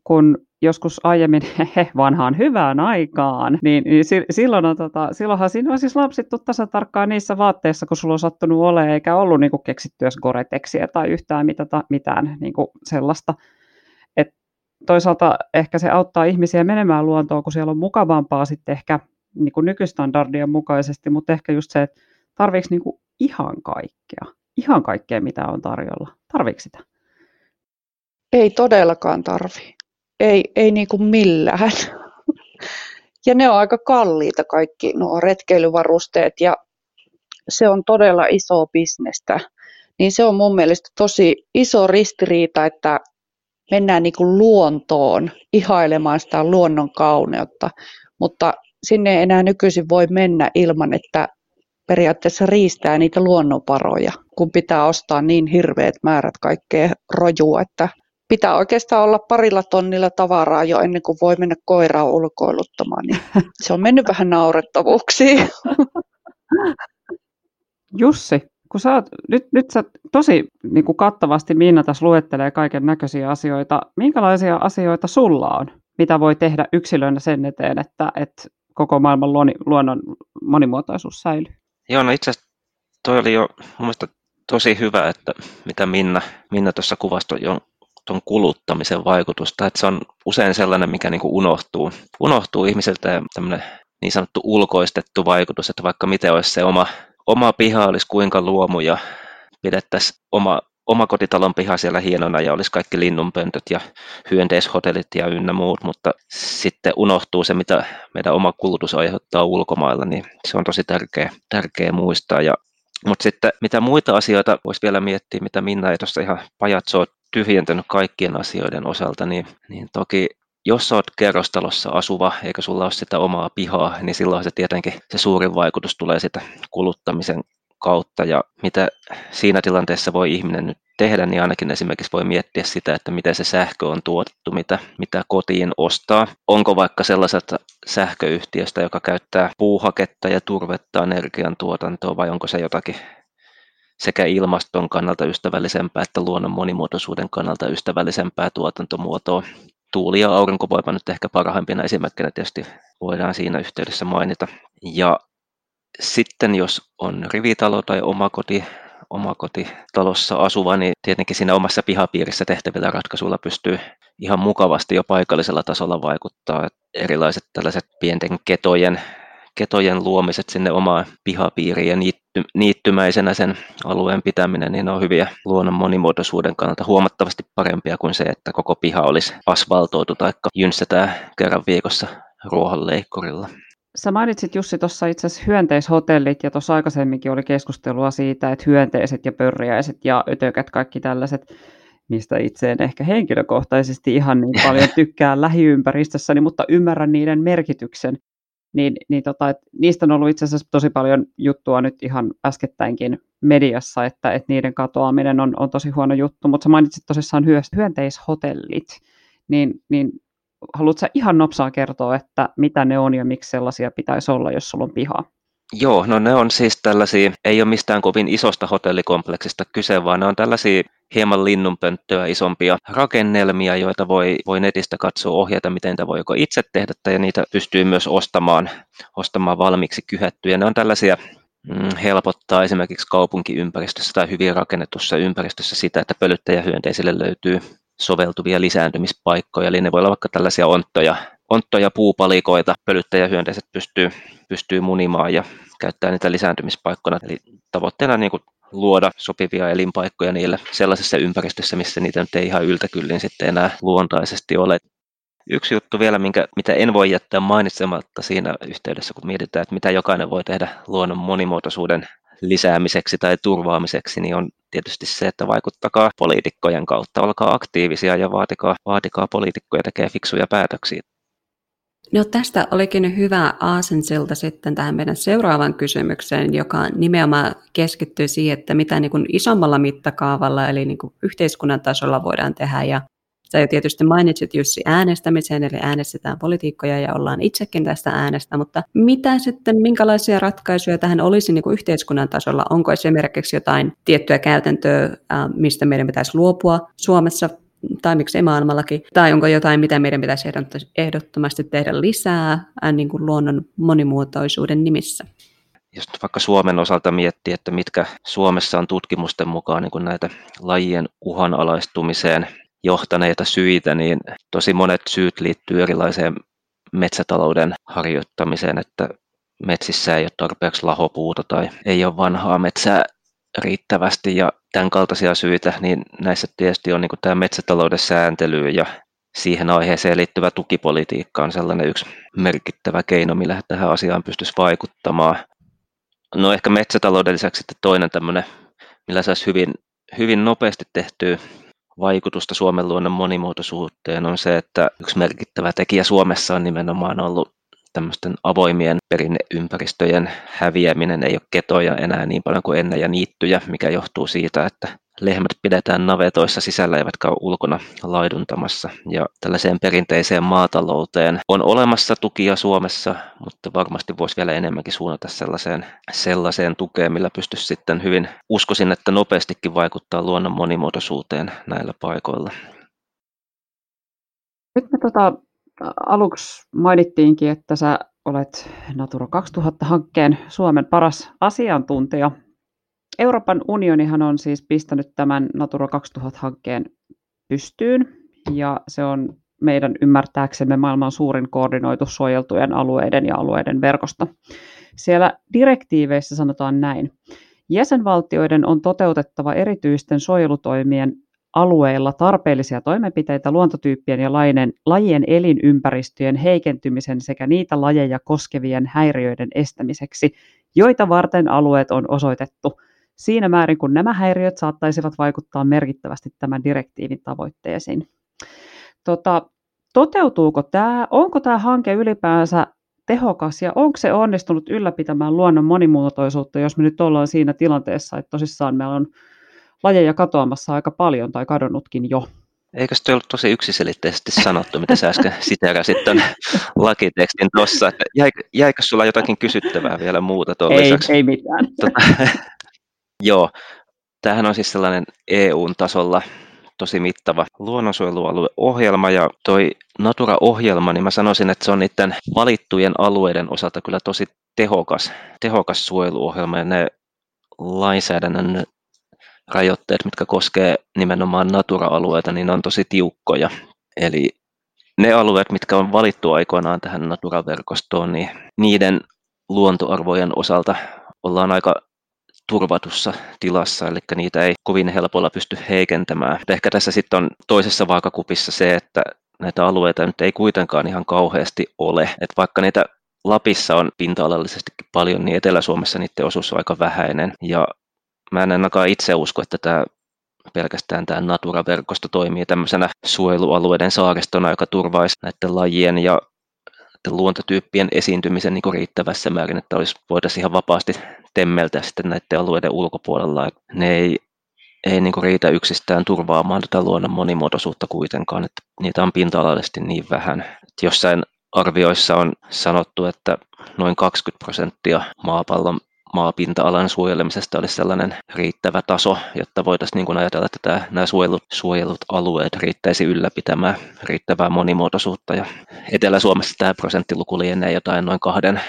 kun joskus aiemmin he, vanhaan hyvään aikaan, niin, niin silloin on, tota, silloinhan siinä on siis lapsittu tasa tarkkaan niissä vaatteissa, kun sulla on sattunut ole, eikä ollut niin keksittyä Gore-Texiä tai yhtään mitata, mitään niin sellaista. Et toisaalta ehkä se auttaa ihmisiä menemään luontoon, kun siellä on mukavampaa sitten ehkä niin kuin nykystandardien mukaisesti, mutta ehkä just se, että tarviiko niin ihan kaikkea, ihan kaikkea mitä on tarjolla, tarviiko sitä? Ei todellakaan tarvi. Ei, ei niin kuin millään. Ja ne on aika kalliita kaikki nuo retkeilyvarusteet ja se on todella iso bisnestä. Niin se on mun mielestä tosi iso ristiriita, että mennään niin kuin luontoon ihailemaan sitä luonnon kauneutta, mutta sinne ei enää nykyisin voi mennä ilman, että periaatteessa riistää niitä luonnonvaroja, kun pitää ostaa niin hirveät määrät kaikkea rojua, että pitää oikeastaan olla parilla tonnilla tavaraa jo ennen kuin voi mennä koiraa ulkoiluttamaan. Niin se on mennyt vähän naurettavuuksiin. Jussi, kun sä oot, nyt, nyt sä tosi niin kuin kattavasti Miina tässä luettelee kaiken näköisiä asioita. Minkälaisia asioita sulla on, mitä voi tehdä yksilönä sen eteen, että, että koko maailman luoni, luonnon monimuotoisuus säilyy? Joo, no itse asiassa toi oli jo mun tosi hyvä, että mitä Minna, Minna tuossa kuvasi jo tuon kuluttamisen vaikutusta, että se on usein sellainen, mikä niin unohtuu, unohtuu ihmiseltä ja tämmöinen niin sanottu ulkoistettu vaikutus, että vaikka miten olisi se oma, oma piha olisi kuinka luomu ja pidettäisiin oma omakotitalon piha siellä hienona ja olisi kaikki linnunpöntöt ja hyönteishotellit ja ynnä muut, mutta sitten unohtuu se, mitä meidän oma kulutus aiheuttaa ulkomailla, niin se on tosi tärkeä, tärkeä muistaa. Ja, mutta sitten mitä muita asioita voisi vielä miettiä, mitä Minna ei tuossa ihan pajatsoa tyhjentänyt kaikkien asioiden osalta, niin, niin toki jos olet kerrostalossa asuva eikä sulla ole sitä omaa pihaa, niin silloin se tietenkin se suurin vaikutus tulee sitä kuluttamisen kautta ja mitä siinä tilanteessa voi ihminen nyt tehdä, niin ainakin esimerkiksi voi miettiä sitä, että miten se sähkö on tuotettu, mitä, mitä kotiin ostaa. Onko vaikka sellaiset sähköyhtiöstä, joka käyttää puuhaketta ja turvetta energiantuotantoon vai onko se jotakin sekä ilmaston kannalta ystävällisempää että luonnon monimuotoisuuden kannalta ystävällisempää tuotantomuotoa tuuli- ja aurinkovoima nyt ehkä parhaimpina esimerkkinä tietysti voidaan siinä yhteydessä mainita. Ja sitten jos on rivitalo tai omakoti, omakotitalossa asuva, niin tietenkin siinä omassa pihapiirissä tehtävillä ratkaisuilla pystyy ihan mukavasti jo paikallisella tasolla vaikuttaa. Erilaiset tällaiset pienten ketojen, ketojen luomiset sinne omaan pihapiiriin ja niitty, niittymäisenä sen alueen pitäminen, niin ne on hyviä luonnon monimuotoisuuden kannalta huomattavasti parempia kuin se, että koko piha olisi asfaltoitu tai jynssätään kerran viikossa ruohonleikkurilla. Sä mainitsit Jussi tuossa itse asiassa hyönteishotellit ja tuossa aikaisemminkin oli keskustelua siitä, että hyönteiset ja pörriäiset ja ötökät, kaikki tällaiset, mistä itse en ehkä henkilökohtaisesti ihan niin paljon tykkää lähiympäristössäni, mutta ymmärrän niiden merkityksen. Niin, niin tota, et niistä on ollut itse asiassa tosi paljon juttua nyt ihan äskettäinkin mediassa, että, että niiden katoaminen on, on tosi huono juttu, mutta sä mainitsit tosissaan hyönteishotellit, niin, niin haluatko ihan nopsaa kertoa, että mitä ne on ja miksi sellaisia pitäisi olla, jos sulla on piha? Joo, no ne on siis tällaisia, ei ole mistään kovin isosta hotellikompleksista kyse, vaan ne on tällaisia hieman linnunpönttöä isompia rakennelmia, joita voi, voi netistä katsoa ohjeita, miten niitä voi joko itse tehdä, tai niitä pystyy myös ostamaan, ostamaan valmiiksi kyhettyjä. Ne on tällaisia mm, helpottaa esimerkiksi kaupunkiympäristössä tai hyvin rakennetussa ympäristössä sitä, että pölyttäjähyönteisille löytyy soveltuvia lisääntymispaikkoja, eli ne voi olla vaikka tällaisia onttoja, onttoja puupalikoita, pölyttäjähyönteiset pystyy, pystyy munimaan ja käyttää niitä lisääntymispaikkoina. Eli tavoitteena niin kuin luoda sopivia elinpaikkoja niille sellaisessa ympäristössä, missä niitä nyt ei ihan yltäkyllin sitten enää luontaisesti ole. Yksi juttu vielä, minkä, mitä en voi jättää mainitsematta siinä yhteydessä, kun mietitään, että mitä jokainen voi tehdä luonnon monimuotoisuuden lisäämiseksi tai turvaamiseksi, niin on tietysti se, että vaikuttakaa poliitikkojen kautta. Olkaa aktiivisia ja vaatikaa, vaatikaa poliitikkoja tekee fiksuja päätöksiä. No tästä olikin hyvä aasensilta sitten tähän meidän seuraavaan kysymykseen, joka nimenomaan keskittyy siihen, että mitä niin kuin isommalla mittakaavalla, eli niin kuin yhteiskunnan tasolla voidaan tehdä. Ja Sä jo tietysti mainitsit Jussi äänestämisen, eli äänestetään politiikkoja ja ollaan itsekin tästä äänestä, mutta mitä sitten, minkälaisia ratkaisuja tähän olisi niin kuin yhteiskunnan tasolla? Onko esimerkiksi jotain tiettyä käytäntöä, mistä meidän pitäisi luopua Suomessa tai miksei maailmallakin, tai onko jotain, mitä meidän pitäisi ehdottomasti tehdä lisää niin kuin luonnon monimuotoisuuden nimissä? jos vaikka Suomen osalta miettii, että mitkä Suomessa on tutkimusten mukaan niin näitä lajien uhanalaistumiseen johtaneita syitä, niin tosi monet syyt liittyy erilaiseen metsätalouden harjoittamiseen, että metsissä ei ole tarpeeksi lahopuuta tai ei ole vanhaa metsää riittävästi ja tämän kaltaisia syitä, niin näissä tietysti on niin tämä metsätalouden sääntely ja siihen aiheeseen liittyvä tukipolitiikka on sellainen yksi merkittävä keino, millä tähän asiaan pystyisi vaikuttamaan. No ehkä metsätalouden lisäksi sitten toinen tämmöinen, millä saisi hyvin, hyvin nopeasti tehtyä vaikutusta Suomen luonnon monimuotoisuuteen on se, että yksi merkittävä tekijä Suomessa on nimenomaan ollut tämmöisten avoimien perinneympäristöjen häviäminen. Ei ole ketoja enää niin paljon kuin ennen ja niittyjä, mikä johtuu siitä, että lehmät pidetään navetoissa sisällä eivätkä ole ulkona laiduntamassa. Ja tällaiseen perinteiseen maatalouteen on olemassa tukia Suomessa, mutta varmasti voisi vielä enemmänkin suunnata sellaiseen, sellaiseen tukeen, millä pystyisi sitten hyvin, uskoisin, että nopeastikin vaikuttaa luonnon monimuotoisuuteen näillä paikoilla. Nyt me tota, aluksi mainittiinkin, että sä olet Natura 2000-hankkeen Suomen paras asiantuntija Euroopan unionihan on siis pistänyt tämän Natura 2000-hankkeen pystyyn, ja se on meidän ymmärtääksemme maailman suurin koordinoitu suojeltujen alueiden ja alueiden verkosto. Siellä direktiiveissä sanotaan näin. Jäsenvaltioiden on toteutettava erityisten suojelutoimien alueilla tarpeellisia toimenpiteitä luontotyyppien ja lajien elinympäristöjen heikentymisen sekä niitä lajeja koskevien häiriöiden estämiseksi, joita varten alueet on osoitettu – siinä määrin, kun nämä häiriöt saattaisivat vaikuttaa merkittävästi tämän direktiivin tavoitteisiin. Tota, toteutuuko tämä, onko tämä hanke ylipäänsä tehokas ja onko se onnistunut ylläpitämään luonnon monimuotoisuutta, jos me nyt ollaan siinä tilanteessa, että tosissaan meillä on lajeja katoamassa aika paljon tai kadonnutkin jo? Eikö se ollut tosi yksiselitteisesti sanottu, mitä sä äsken siterasit tuon lakitekstin tuossa? Jäikö, jäikö sulla jotakin kysyttävää vielä muuta tuon ei, lisäksi? Ei mitään. Tota, Joo, tämähän on siis sellainen eu tasolla tosi mittava luonnonsuojelualueohjelma ja toi Natura-ohjelma, niin mä sanoisin, että se on niiden valittujen alueiden osalta kyllä tosi tehokas, tehokas suojeluohjelma ja ne lainsäädännön rajoitteet, mitkä koskee nimenomaan Natura-alueita, niin ne on tosi tiukkoja. Eli ne alueet, mitkä on valittu aikoinaan tähän Natura-verkostoon, niin niiden luontoarvojen osalta ollaan aika turvatussa tilassa, eli niitä ei kovin helpolla pysty heikentämään. Ehkä tässä sitten on toisessa vaakakupissa se, että näitä alueita nyt ei kuitenkaan ihan kauheasti ole. että vaikka niitä Lapissa on pinta-alallisestikin paljon, niin Etelä-Suomessa niiden osuus on aika vähäinen. Ja mä en ainakaan itse usko, että tämä pelkästään tämä Natura-verkosto toimii tämmöisenä suojelualueiden saaristona, joka turvaisi näiden lajien ja luontotyyppien esiintymisen niin riittävässä määrin, että olisi, voitaisiin ihan vapaasti temmeltä sitten näiden alueiden ulkopuolella. Ne ei, ei niin riitä yksistään turvaamaan tätä luonnon monimuotoisuutta kuitenkaan, että niitä on pinta-alallisesti niin vähän. Että jossain arvioissa on sanottu, että noin 20 prosenttia maapallon maapinta-alan suojelemisesta olisi sellainen riittävä taso, jotta voitaisiin niin ajatella, että tämä, nämä suojelut, suojelut alueet riittäisi ylläpitämään riittävää monimuotoisuutta. Ja Etelä-Suomessa tämä prosenttiluku lienee jotain noin kahden,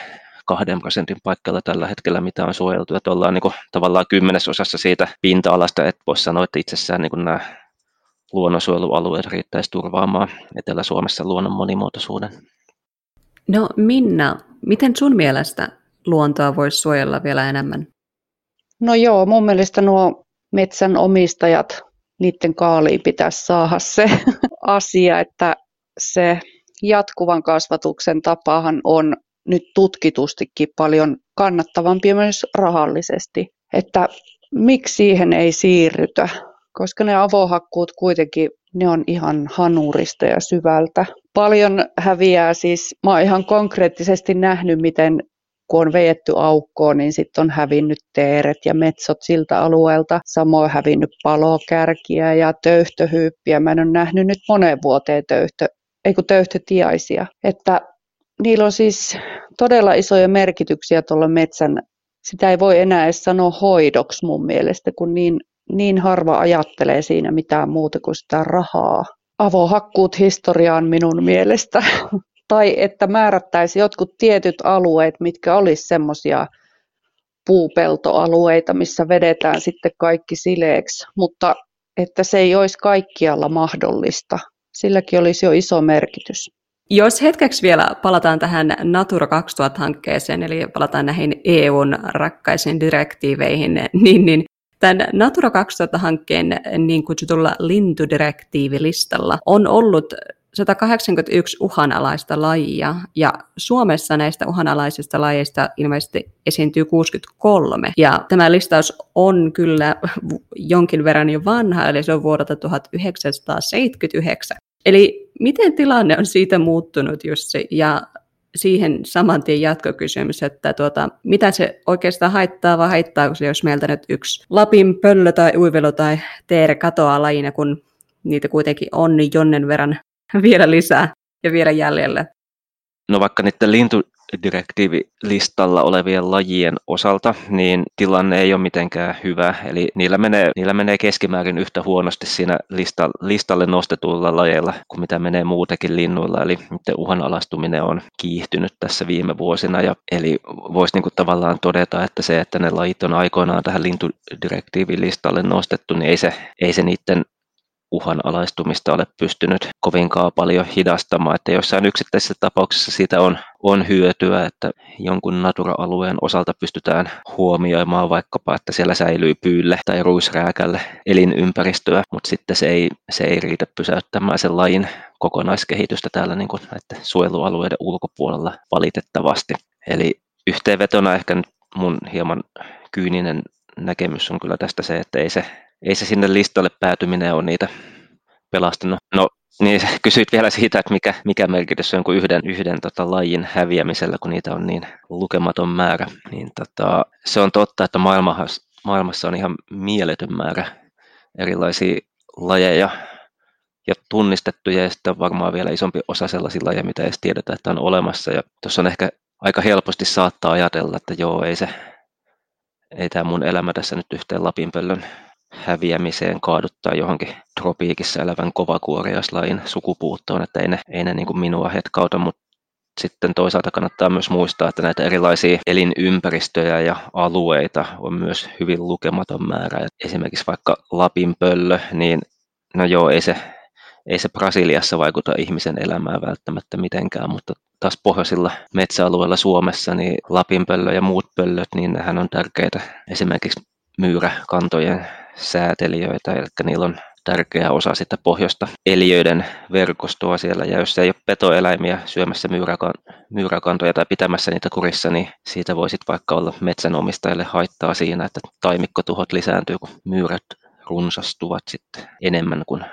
kahden prosentin paikalla tällä hetkellä, mitä on suojeltu. Että ollaan niin kuin, tavallaan kymmenesosassa siitä pinta-alasta, että voisi sanoa, että itsessään niin kuin nämä luonnonsuojelualueet riittäisi turvaamaan Etelä-Suomessa luonnon monimuotoisuuden. No Minna, miten sun mielestä luontoa voisi suojella vielä enemmän? No joo, mun mielestä nuo metsän omistajat, niiden kaaliin pitäisi saada se asia, että se jatkuvan kasvatuksen tapahan on nyt tutkitustikin paljon kannattavampi myös rahallisesti. Että miksi siihen ei siirrytä? Koska ne avohakkuut kuitenkin, ne on ihan hanurista ja syvältä. Paljon häviää siis, mä oon ihan konkreettisesti nähnyt, miten kun on vejetty aukkoon, niin sitten on hävinnyt teeret ja metsot siltä alueelta. Samoin hävinnyt palokärkiä ja töyhtöhyyppiä. Mä en ole nähnyt nyt moneen vuoteen töyhtö, ei kun töyhtötiaisia. Että niillä on siis todella isoja merkityksiä tuolla metsän. Sitä ei voi enää edes sanoa hoidoksi mun mielestä, kun niin, niin harva ajattelee siinä mitään muuta kuin sitä rahaa. Avohakkuut historiaan minun mielestä tai että määrättäisiin jotkut tietyt alueet, mitkä olisi semmoisia puupeltoalueita, missä vedetään sitten kaikki sileeksi, mutta että se ei olisi kaikkialla mahdollista. Silläkin olisi jo iso merkitys. Jos hetkeksi vielä palataan tähän Natura 2000-hankkeeseen, eli palataan näihin EUn rakkaisiin direktiiveihin, niin, niin Tämän Natura 2000-hankkeen niin kutsutulla lintudirektiivilistalla on ollut 181 uhanalaista lajia, ja Suomessa näistä uhanalaisista lajeista ilmeisesti esiintyy 63. Ja tämä listaus on kyllä jonkin verran jo vanha, eli se on vuodelta 1979. Eli miten tilanne on siitä muuttunut, Jussi, ja siihen saman tien jatkokysymys, että tuota, mitä se oikeastaan haittaa vai haittaako se, jos meiltä nyt yksi Lapin pöllö tai uivelo tai teere katoaa lajina, kun niitä kuitenkin on niin jonnen verran vielä lisää ja vielä jäljellä. No vaikka niiden lintudirektiivilistalla olevien lajien osalta, niin tilanne ei ole mitenkään hyvä. Eli niillä menee, niillä menee keskimäärin yhtä huonosti siinä lista, listalle nostetuilla lajeilla kuin mitä menee muutenkin linnuilla. Eli niiden uhanalaistuminen on kiihtynyt tässä viime vuosina. Ja, eli voisi niin tavallaan todeta, että se, että ne lajit on aikoinaan tähän lintudirektiivilistalle nostettu, niin ei se, ei se niiden uhanalaistumista ole pystynyt kovinkaan paljon hidastamaan, että jossain yksittäisissä tapauksissa siitä on, on hyötyä, että jonkun natura-alueen osalta pystytään huomioimaan vaikkapa, että siellä säilyy pyylle tai ruisrääkälle elinympäristöä, mutta sitten se ei, se ei riitä pysäyttämään sen lajin kokonaiskehitystä täällä niin kuin näiden suojelualueiden ulkopuolella valitettavasti. Eli yhteenvetona ehkä nyt mun hieman kyyninen näkemys on kyllä tästä se, että ei se ei se sinne listalle päätyminen ole niitä pelastanut. No niin kysyit vielä siitä, että mikä, mikä merkitys on yhden, yhden tota, lajin häviämisellä, kun niitä on niin lukematon määrä. Niin, tota, se on totta, että maailmassa, maailmassa on ihan mieletön määrä erilaisia lajeja ja tunnistettuja, ja sitten varmaan vielä isompi osa sellaisia lajeja, mitä ei edes tiedetä, että on olemassa. Ja tuossa on ehkä aika helposti saattaa ajatella, että joo, ei se, ei tämä mun elämä tässä nyt yhteen lapinpöllön häviämiseen kaaduttaa johonkin tropiikissa elävän kovakuoriaislajin sukupuuttoon, että ei ne, ei ne niin kuin minua hetkauta, mutta sitten toisaalta kannattaa myös muistaa, että näitä erilaisia elinympäristöjä ja alueita on myös hyvin lukematon määrä. Esimerkiksi vaikka Lapin pöllö, niin no joo, ei se, ei se Brasiliassa vaikuta ihmisen elämään välttämättä mitenkään, mutta taas pohjoisilla metsäalueilla Suomessa, niin Lapinpöllö ja muut pöllöt, niin nehän on tärkeitä esimerkiksi myyräkantojen säätelijöitä, eli niillä on tärkeä osa sitä pohjoista eliöiden verkostoa siellä. Ja jos ei ole petoeläimiä syömässä myyräkantoja tai pitämässä niitä kurissa, niin siitä voisi vaikka olla metsänomistajalle haittaa siinä, että taimikkotuhot lisääntyy, kun myyrät runsastuvat sitten enemmän kuin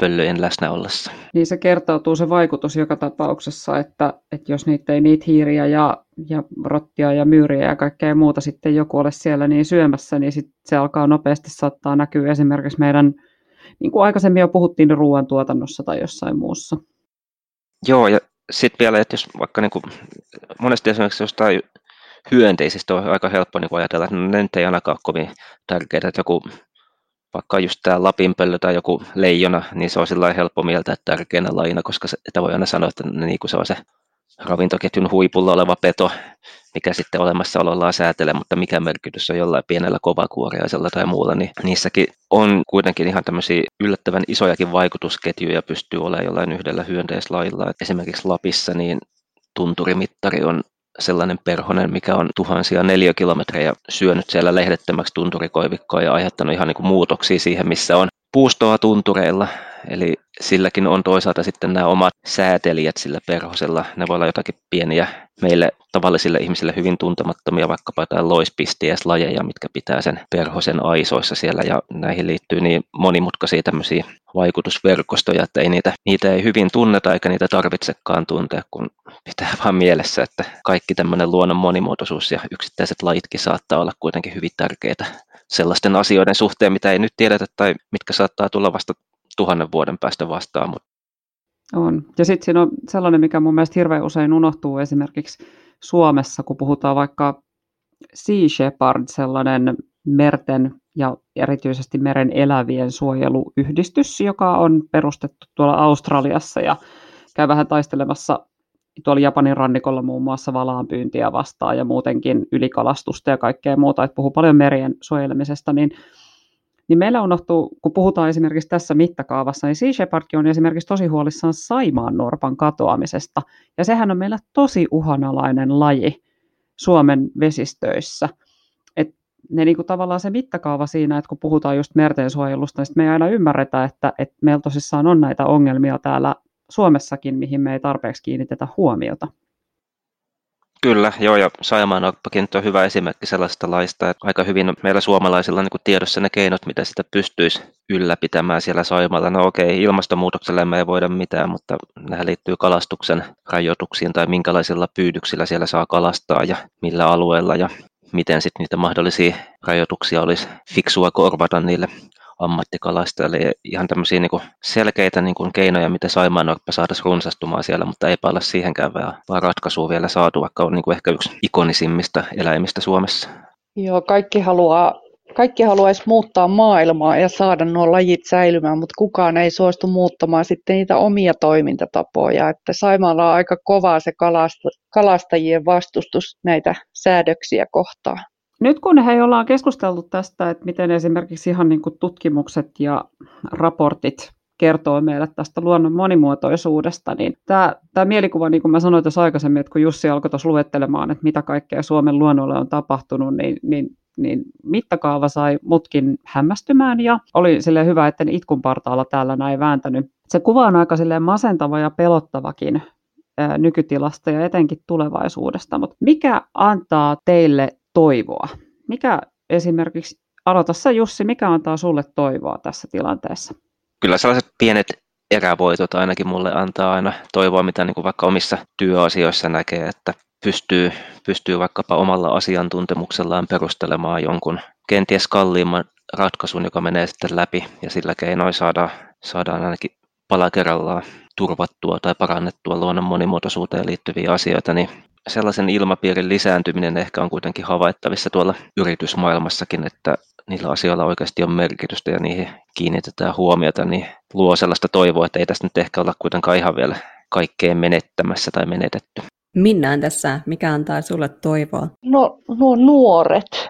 pöllöjen läsnä ollessa. Niin se kertautuu se vaikutus joka tapauksessa, että, että jos niitä ei niitä hiiriä ja, ja rottia ja myyriä ja kaikkea muuta sitten joku ole siellä niin syömässä, niin sit se alkaa nopeasti saattaa näkyä esimerkiksi meidän, niin kuin aikaisemmin jo puhuttiin, ruoantuotannossa tai jossain muussa. Joo, ja sitten vielä, että jos vaikka niin kuin, monesti esimerkiksi jostain hyönteisistä on aika helppo niin ajatella, että ne nyt ei ainakaan ole kovin tärkeää, että joku vaikka just tämä lapinpöllö tai joku leijona, niin se on sillä helppo mieltä, että tärkeänä lajina, koska se, että voi aina sanoa, että niin kuin se on se ravintoketjun huipulla oleva peto, mikä sitten olemassaolollaan säätelee, mutta mikä merkitys on jollain pienellä kovakuoriaisella tai muulla, niin niissäkin on kuitenkin ihan tämmöisiä yllättävän isojakin vaikutusketjuja pystyy olemaan jollain yhdellä hyönteislajilla. Esimerkiksi Lapissa niin tunturimittari on sellainen perhonen, mikä on tuhansia neliökilometrejä syönyt siellä lehdettömäksi tunturikoivikkoa ja aiheuttanut ihan niin kuin muutoksia siihen, missä on puustoa tuntureilla. Eli silläkin on toisaalta sitten nämä omat säätelijät sillä perhosella. Ne voi olla jotakin pieniä meille tavallisille ihmisille hyvin tuntemattomia, vaikkapa jotain loispistieslajeja, mitkä pitää sen perhosen aisoissa siellä. Ja näihin liittyy niin monimutkaisia tämmöisiä vaikutusverkostoja, että ei niitä, niitä ei hyvin tunneta eikä niitä tarvitsekaan tuntea, kun pitää vaan mielessä, että kaikki tämmöinen luonnon monimuotoisuus ja yksittäiset lajitkin saattaa olla kuitenkin hyvin tärkeitä sellaisten asioiden suhteen, mitä ei nyt tiedetä tai mitkä saattaa tulla vasta tuhannen vuoden päästä vastaan. On. Ja sitten siinä on sellainen, mikä mun mielestä hirveän usein unohtuu esimerkiksi Suomessa, kun puhutaan vaikka Sea Shepherd, sellainen merten ja erityisesti meren elävien suojeluyhdistys, joka on perustettu tuolla Australiassa ja käy vähän taistelemassa tuolla Japanin rannikolla muun muassa valaanpyyntiä vastaan ja muutenkin ylikalastusta ja kaikkea muuta, että puhuu paljon merien suojelemisesta, niin, niin meillä unohtuu, kun puhutaan esimerkiksi tässä mittakaavassa, niin Sea Shepherdkin on esimerkiksi tosi huolissaan Saimaan norpan katoamisesta, ja sehän on meillä tosi uhanalainen laji Suomen vesistöissä. Et ne niinku tavallaan se mittakaava siinä, että kun puhutaan just merten suojelusta, niin me ei aina ymmärretä, että, että meillä tosissaan on näitä ongelmia täällä Suomessakin, mihin me ei tarpeeksi kiinnitetä huomiota. Kyllä, joo, ja Saimaanoppakin on hyvä esimerkki sellaista laista, että aika hyvin meillä suomalaisilla niin tiedossa ne keinot, mitä sitä pystyisi ylläpitämään siellä Saimalla. No okei, ilmastonmuutokselle me ei voida mitään, mutta nämä liittyy kalastuksen rajoituksiin tai minkälaisilla pyydyksillä siellä saa kalastaa ja millä alueella ja miten sitten niitä mahdollisia rajoituksia olisi fiksua korvata niille ammattikalastajille. Ihan tämmöisiä niin selkeitä niin kuin keinoja, miten Saimaannorppa saataisiin runsastumaan siellä, mutta eipä olla siihenkään vaan ratkaisua vielä saatu, vaikka on niin kuin ehkä yksi ikonisimmista eläimistä Suomessa. Joo, kaikki haluaa kaikki haluaisi muuttaa maailmaa ja saada nuo lajit säilymään, mutta kukaan ei suostu muuttamaan sitten niitä omia toimintatapoja. Että Saimaalla on aika kovaa se kalastajien vastustus näitä säädöksiä kohtaan. Nyt kun he ollaan keskusteltu tästä, että miten esimerkiksi ihan niin kuin tutkimukset ja raportit kertoo meille tästä luonnon monimuotoisuudesta, niin tämä, tämä mielikuva, niin kuin mä sanoin tuossa aikaisemmin, että kun Jussi alkoi tuossa luettelemaan, että mitä kaikkea Suomen luonnolle on tapahtunut, niin, niin, niin mittakaava sai mutkin hämmästymään ja oli sille hyvä, että itkun partaalla täällä näin vääntänyt. Se kuva on aika masentava ja pelottavakin nykytilasta ja etenkin tulevaisuudesta, mutta mikä antaa teille toivoa. Mikä esimerkiksi, aloita sä Jussi, mikä antaa sulle toivoa tässä tilanteessa? Kyllä sellaiset pienet erävoitot ainakin mulle antaa aina toivoa, mitä niin kuin vaikka omissa työasioissa näkee, että pystyy, pystyy vaikkapa omalla asiantuntemuksellaan perustelemaan jonkun kenties kalliimman ratkaisun, joka menee sitten läpi ja sillä keinoin saadaan, saadaan ainakin pala kerrallaan turvattua tai parannettua luonnon monimuotoisuuteen liittyviä asioita, niin sellaisen ilmapiirin lisääntyminen ehkä on kuitenkin havaittavissa tuolla yritysmaailmassakin, että niillä asioilla oikeasti on merkitystä ja niihin kiinnitetään huomiota, niin luo sellaista toivoa, että ei tästä nyt ehkä olla kuitenkaan ihan vielä kaikkeen menettämässä tai menetetty. Minna on tässä, mikä antaa sulle toivoa? No nuo nuoret.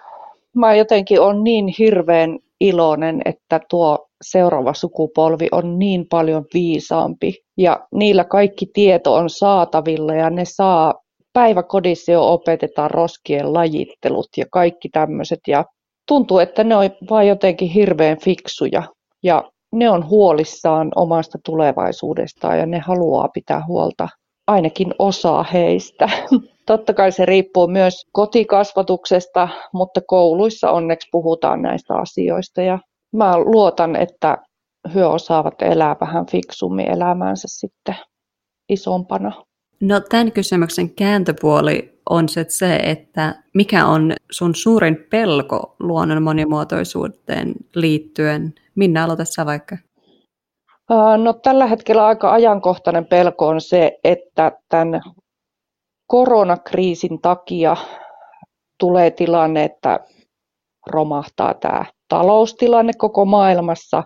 Mä jotenkin on niin hirveän iloinen, että tuo seuraava sukupolvi on niin paljon viisaampi ja niillä kaikki tieto on saatavilla ja ne saa päiväkodissa jo opetetaan roskien lajittelut ja kaikki tämmöiset ja tuntuu, että ne on vain jotenkin hirveän fiksuja ja ne on huolissaan omasta tulevaisuudestaan ja ne haluaa pitää huolta ainakin osaa heistä. Totta kai se riippuu myös kotikasvatuksesta, mutta kouluissa onneksi puhutaan näistä asioista ja mä luotan, että he osaavat elää vähän fiksummin elämäänsä sitten isompana. No tämän kysymyksen kääntöpuoli on se, että mikä on sun suurin pelko luonnon monimuotoisuuteen liittyen? Minä aloitassa vaikka. No tällä hetkellä aika ajankohtainen pelko on se, että tämän koronakriisin takia tulee tilanne, että romahtaa tämä taloustilanne koko maailmassa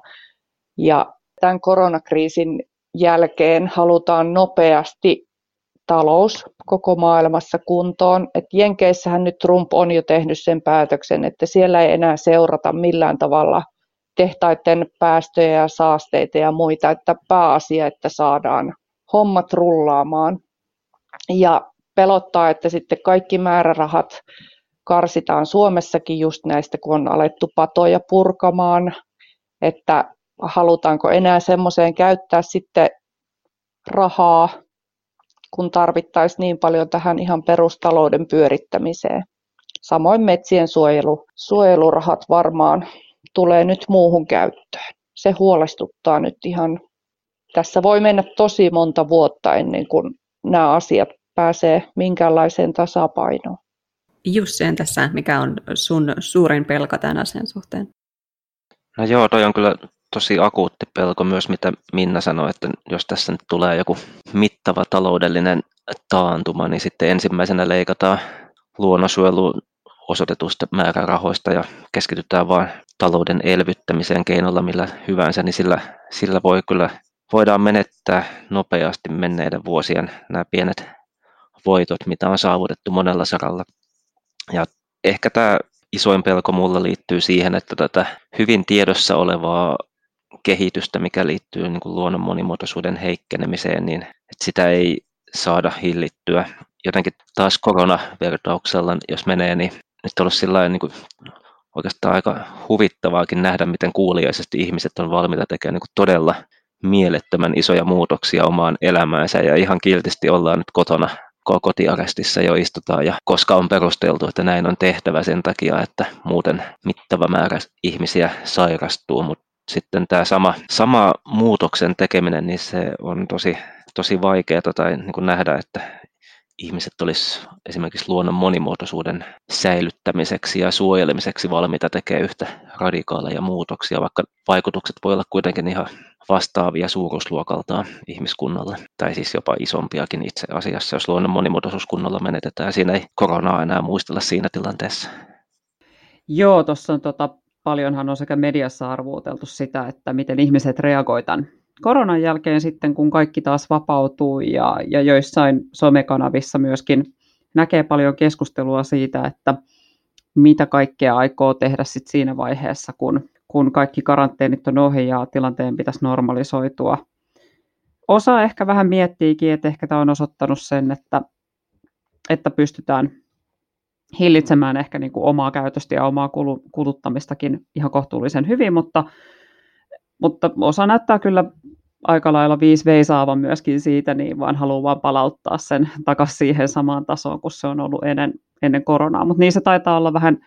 ja tämän koronakriisin jälkeen halutaan nopeasti talous koko maailmassa kuntoon. Et Jenkeissähän nyt Trump on jo tehnyt sen päätöksen, että siellä ei enää seurata millään tavalla tehtaiden päästöjä ja saasteita ja muita, että pääasia, että saadaan hommat rullaamaan. Ja pelottaa, että sitten kaikki määrärahat karsitaan Suomessakin just näistä, kun on alettu patoja purkamaan, että halutaanko enää semmoiseen käyttää sitten rahaa, kun tarvittaisiin niin paljon tähän ihan perustalouden pyörittämiseen. Samoin metsien suojelu, suojelurahat varmaan tulee nyt muuhun käyttöön. Se huolestuttaa nyt ihan. Tässä voi mennä tosi monta vuotta ennen kuin nämä asiat pääsee minkäänlaiseen tasapainoon. Jussi, tässä, mikä on sun suurin pelko tämän asian suhteen? No joo, toi on kyllä tosi akuutti pelko myös, mitä Minna sanoi, että jos tässä nyt tulee joku mittava taloudellinen taantuma, niin sitten ensimmäisenä leikataan luonnonsuojeluun osoitetusta määrärahoista ja keskitytään vain talouden elvyttämiseen keinolla millä hyvänsä, niin sillä, sillä voi kyllä, voidaan menettää nopeasti menneiden vuosien nämä pienet voitot, mitä on saavutettu monella saralla. Ja ehkä tämä isoin pelko mulla liittyy siihen, että tätä hyvin tiedossa olevaa kehitystä, mikä liittyy niin kuin luonnon monimuotoisuuden heikkenemiseen, niin että sitä ei saada hillittyä. Jotenkin taas koronavertauksella, jos menee, niin nyt on ollut niin kuin oikeastaan aika huvittavaakin nähdä, miten kuuliaisesti ihmiset on valmiita tekemään niin kuin todella mielettömän isoja muutoksia omaan elämäänsä ja ihan kiltisti ollaan nyt kotona kotiarestissa jo istutaan ja koska on perusteltu, että näin on tehtävä sen takia, että muuten mittava määrä ihmisiä sairastuu, mutta sitten tämä sama, sama muutoksen tekeminen, niin se on tosi, tosi vaikeaa tai niin kuin nähdä, että ihmiset olisi esimerkiksi luonnon monimuotoisuuden säilyttämiseksi ja suojelemiseksi valmiita tekemään yhtä radikaaleja muutoksia, vaikka vaikutukset voi olla kuitenkin ihan vastaavia suuruusluokaltaan ihmiskunnalle, tai siis jopa isompiakin itse asiassa, jos luonnon monimuotoisuus kunnolla menetetään. Siinä ei koronaa enää muistella siinä tilanteessa. Joo, tuossa on tota, paljonhan on sekä mediassa arvuuteltu sitä, että miten ihmiset reagoivat koronan jälkeen sitten, kun kaikki taas vapautuu ja, ja joissain somekanavissa myöskin näkee paljon keskustelua siitä, että mitä kaikkea aikoo tehdä sit siinä vaiheessa, kun, kun kaikki karanteenit on ohi ja tilanteen pitäisi normalisoitua. Osa ehkä vähän miettiikin, että ehkä tämä on osoittanut sen, että, että pystytään hillitsemään ehkä niin kuin omaa käytöstä ja omaa kuluttamistakin ihan kohtuullisen hyvin, mutta, mutta osa näyttää kyllä aika lailla viisi veisaavan myöskin siitä, niin vaan haluaa vaan palauttaa sen takaisin siihen samaan tasoon, kun se on ollut ennen, ennen koronaa. Mutta niin se taitaa olla vähän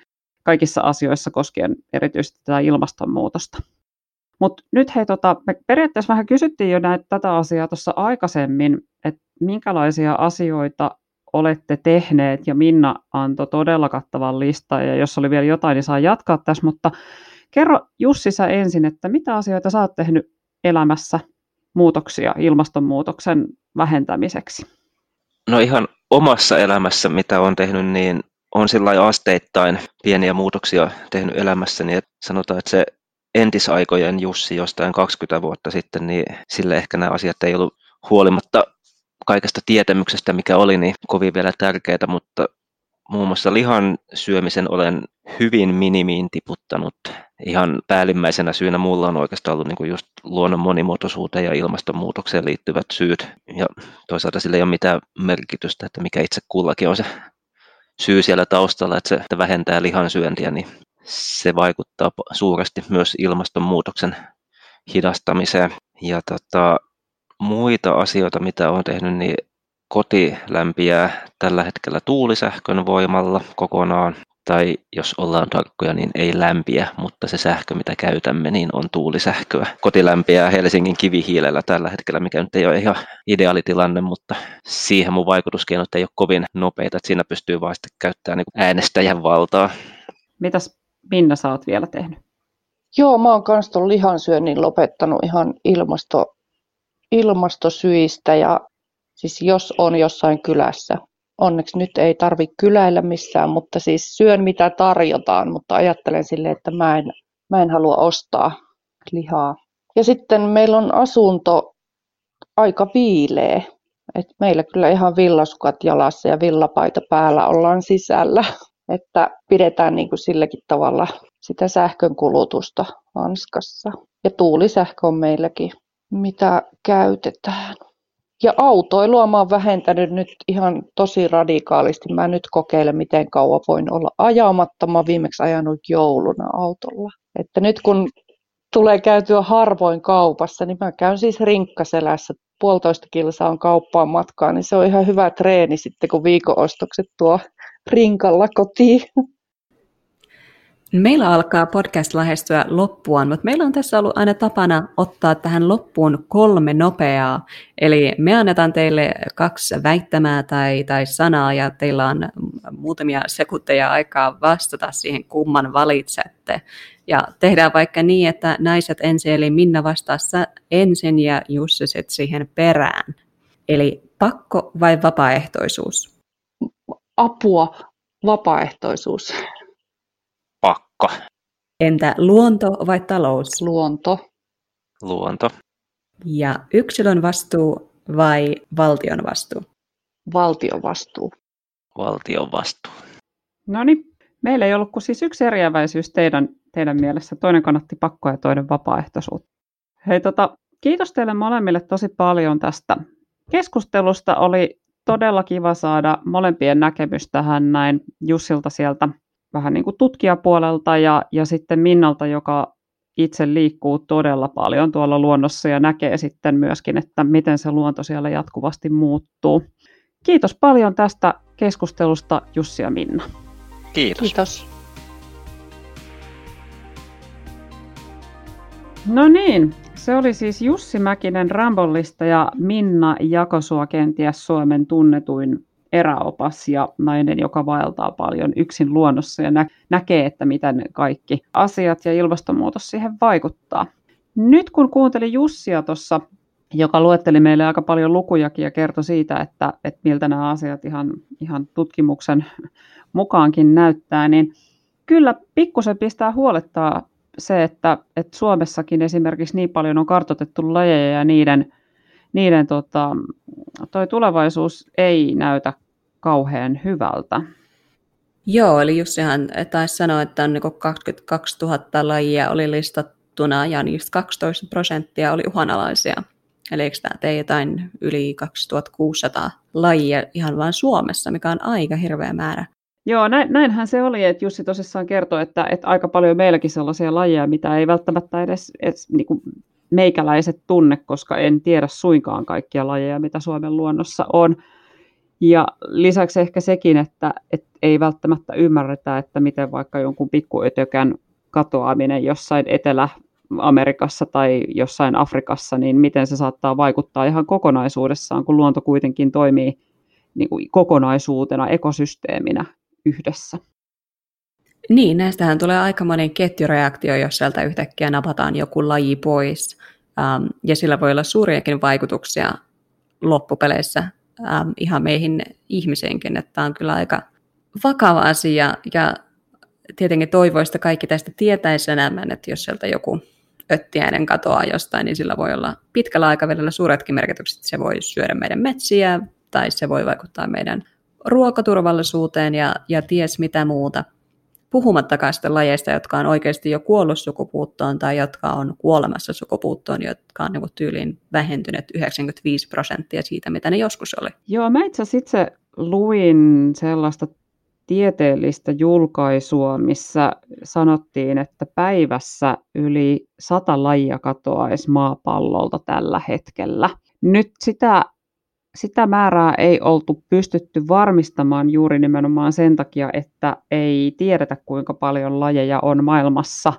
kaikissa asioissa koskien erityisesti tätä ilmastonmuutosta. Mutta nyt hei, tota, me periaatteessa vähän kysyttiin jo näitä, tätä asiaa tuossa aikaisemmin, että minkälaisia asioita olette tehneet, ja Minna antoi todella kattavan listan, ja jos oli vielä jotain, niin saa jatkaa tässä, mutta kerro Jussi sä ensin, että mitä asioita sä oot tehnyt elämässä muutoksia ilmastonmuutoksen vähentämiseksi? No ihan omassa elämässä, mitä olen tehnyt, niin on sillä asteittain pieniä muutoksia tehnyt elämässäni, että sanotaan, että se entisaikojen Jussi jostain 20 vuotta sitten, niin sille ehkä nämä asiat ei ollut huolimatta kaikesta tietämyksestä, mikä oli, niin kovin vielä tärkeää, mutta muun muassa lihan syömisen olen hyvin minimiin tiputtanut. Ihan päällimmäisenä syynä mulla on oikeastaan ollut niin kuin just luonnon monimuotoisuuteen ja ilmastonmuutokseen liittyvät syyt. Ja toisaalta sillä ei ole mitään merkitystä, että mikä itse kullakin on se syy siellä taustalla, että se että vähentää lihan syöntiä, niin se vaikuttaa suuresti myös ilmastonmuutoksen hidastamiseen. Ja tota, muita asioita, mitä olen tehnyt, niin koti lämpiää tällä hetkellä tuulisähkön voimalla kokonaan, tai jos ollaan tarkkoja, niin ei lämpiä, mutta se sähkö, mitä käytämme, niin on tuulisähköä. Koti lämpiää Helsingin kivihiilellä tällä hetkellä, mikä nyt ei ole ihan ideaalitilanne, mutta siihen mun vaikutuskeinot ei ole kovin nopeita, että siinä pystyy vaan sitten käyttämään niin äänestäjän valtaa. Mitäs Minna sä oot vielä tehnyt? Joo, mä oon kans ton lihansyönnin lopettanut ihan ilmasto, ilmastosyistä ja siis jos on jossain kylässä. Onneksi nyt ei tarvi kyläillä missään, mutta siis syön mitä tarjotaan, mutta ajattelen sille, että mä en, mä en halua ostaa lihaa. Ja sitten meillä on asunto aika viileä. Et meillä kyllä ihan villasukat jalassa ja villapaita päällä ollaan sisällä. Että pidetään niin kuin silläkin tavalla sitä sähkön kulutusta hanskassa. Ja tuulisähkö on meilläkin, mitä käytetään. Ja autoilua mä oon vähentänyt nyt ihan tosi radikaalisti. Mä nyt kokeilen, miten kauan voin olla ajamatta. Mä oon viimeksi ajanut jouluna autolla. Että nyt kun tulee käytyä harvoin kaupassa, niin mä käyn siis rinkkaselässä. Puolitoista kilsaa on kauppaan matkaa, niin se on ihan hyvä treeni sitten, kun viikonostokset tuo rinkalla kotiin. Meillä alkaa podcast lähestyä loppuaan, mutta meillä on tässä ollut aina tapana ottaa tähän loppuun kolme nopeaa. Eli me annetaan teille kaksi väittämää tai, tai sanaa ja teillä on muutamia sekunteja aikaa vastata siihen, kumman valitsette. Ja tehdään vaikka niin, että naiset ensin, eli Minna vastaa ensin ja Jussi sitten siihen perään. Eli pakko vai vapaaehtoisuus? Apua, vapaaehtoisuus. Pakko. Entä luonto vai talous? Luonto. Luonto. Ja yksilön vastuu vai valtion vastuu? Valtion vastuu. Valtion vastuu. No niin, meillä ei ollut kuin siis yksi eriäväisyys teidän, teidän mielessä. Toinen kannatti pakkoa ja toinen vapaaehtoisuutta. Hei, tota, kiitos teille molemmille tosi paljon tästä keskustelusta. Oli todella kiva saada molempien näkemys tähän näin Jussilta sieltä vähän niin kuin tutkijapuolelta ja, ja sitten Minnalta, joka itse liikkuu todella paljon tuolla luonnossa ja näkee sitten myöskin, että miten se luonto siellä jatkuvasti muuttuu. Kiitos paljon tästä keskustelusta Jussi ja Minna. Kiitos. Kiitos. No niin, se oli siis Jussi Mäkinen Rambollista ja Minna Jakosua kenties Suomen tunnetuin eräopas ja nainen, joka vaeltaa paljon yksin luonnossa ja nä- näkee, että miten kaikki asiat ja ilmastonmuutos siihen vaikuttaa. Nyt kun kuuntelin Jussia tuossa, joka luetteli meille aika paljon lukujakin ja kertoi siitä, että, että miltä nämä asiat ihan, ihan tutkimuksen mukaankin näyttää, niin kyllä pikkusen pistää huolettaa se, että, että Suomessakin esimerkiksi niin paljon on kartotettu lajeja ja niiden, niiden tota, toi tulevaisuus ei näytä kauhean hyvältä. Joo, eli Jussihan taisi sanoa, että on niin 22 000 lajia oli listattuna ja niistä 12 prosenttia oli uhanalaisia. Eli eikö tämä tee jotain yli 2600 lajia ihan vain Suomessa, mikä on aika hirveä määrä. Joo, näin, näinhän se oli, että Jussi tosissaan kertoi, että, että aika paljon meilläkin sellaisia lajeja, mitä ei välttämättä edes, edes niin kuin meikäläiset tunne, koska en tiedä suinkaan kaikkia lajeja, mitä Suomen luonnossa on. Ja lisäksi ehkä sekin, että, että ei välttämättä ymmärretä, että miten vaikka jonkun pikkuötökän katoaminen jossain Etelä-Amerikassa tai jossain Afrikassa, niin miten se saattaa vaikuttaa ihan kokonaisuudessaan, kun luonto kuitenkin toimii niin kuin kokonaisuutena, ekosysteeminä yhdessä. Niin, näistähän tulee aika monen ketjureaktio, jos sieltä yhtäkkiä napataan joku laji pois. Um, ja sillä voi olla suuriakin vaikutuksia loppupeleissä um, ihan meihin ihmiseenkin, että tämä on kyllä aika vakava asia ja tietenkin toivoista kaikki tästä tietäisi enemmän, että jos sieltä joku öttiäinen katoaa jostain, niin sillä voi olla pitkällä aikavälillä suuretkin merkitykset. Se voi syödä meidän metsiä tai se voi vaikuttaa meidän ruokaturvallisuuteen ja, ja ties mitä muuta. Puhumattakaan sitten lajeista, jotka on oikeasti jo kuollut sukupuuttoon tai jotka on kuolemassa sukupuuttoon, jotka on niin tyyliin vähentyneet 95 prosenttia siitä, mitä ne joskus oli. Joo, mä itse asiassa itse luin sellaista tieteellistä julkaisua, missä sanottiin, että päivässä yli sata lajia katoaisi maapallolta tällä hetkellä. Nyt sitä, sitä määrää ei oltu pystytty varmistamaan juuri nimenomaan sen takia, että ei tiedetä kuinka paljon lajeja on maailmassa.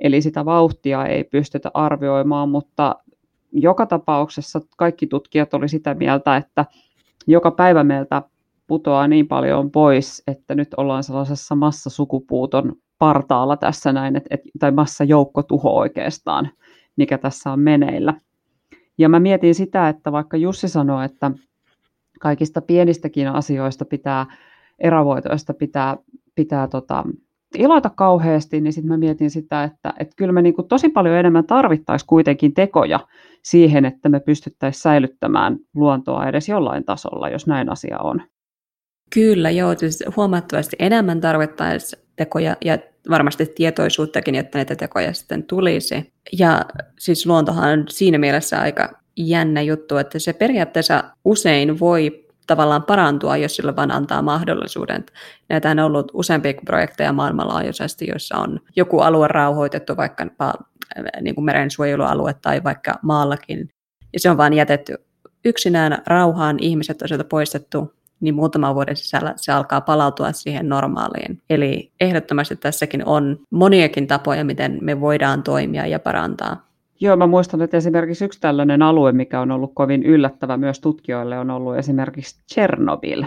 Eli sitä vauhtia ei pystytä arvioimaan, mutta joka tapauksessa kaikki tutkijat oli sitä mieltä, että joka päivä meiltä putoaa niin paljon pois, että nyt ollaan sellaisessa massasukupuuton partaalla tässä näin, et, et, tai massajoukkotuho oikeastaan, mikä tässä on meneillä. Ja mä mietin sitä, että vaikka Jussi sanoi, että kaikista pienistäkin asioista pitää, erävoitoista pitää, pitää tota, iloita kauheasti, niin sitten mä mietin sitä, että, että kyllä me niin kuin tosi paljon enemmän tarvittaisiin kuitenkin tekoja siihen, että me pystyttäisiin säilyttämään luontoa edes jollain tasolla, jos näin asia on. Kyllä, joo. Siis huomattavasti enemmän tarvittaisiin tekoja ja varmasti tietoisuuttakin, että näitä tekoja sitten tulisi. Ja siis luontohan on siinä mielessä aika jännä juttu, että se periaatteessa usein voi tavallaan parantua, jos sille vaan antaa mahdollisuuden. Näitä on ollut useampia projekteja maailmanlaajuisesti, joissa on joku alue rauhoitettu, vaikka niin kuin merensuojelualue tai vaikka maallakin, ja se on vain jätetty yksinään rauhaan, ihmiset on sieltä poistettu niin muutaman vuoden sisällä se alkaa palautua siihen normaaliin. Eli ehdottomasti tässäkin on moniakin tapoja, miten me voidaan toimia ja parantaa. Joo, mä muistan, että esimerkiksi yksi tällainen alue, mikä on ollut kovin yllättävä myös tutkijoille, on ollut esimerkiksi Chernobyl.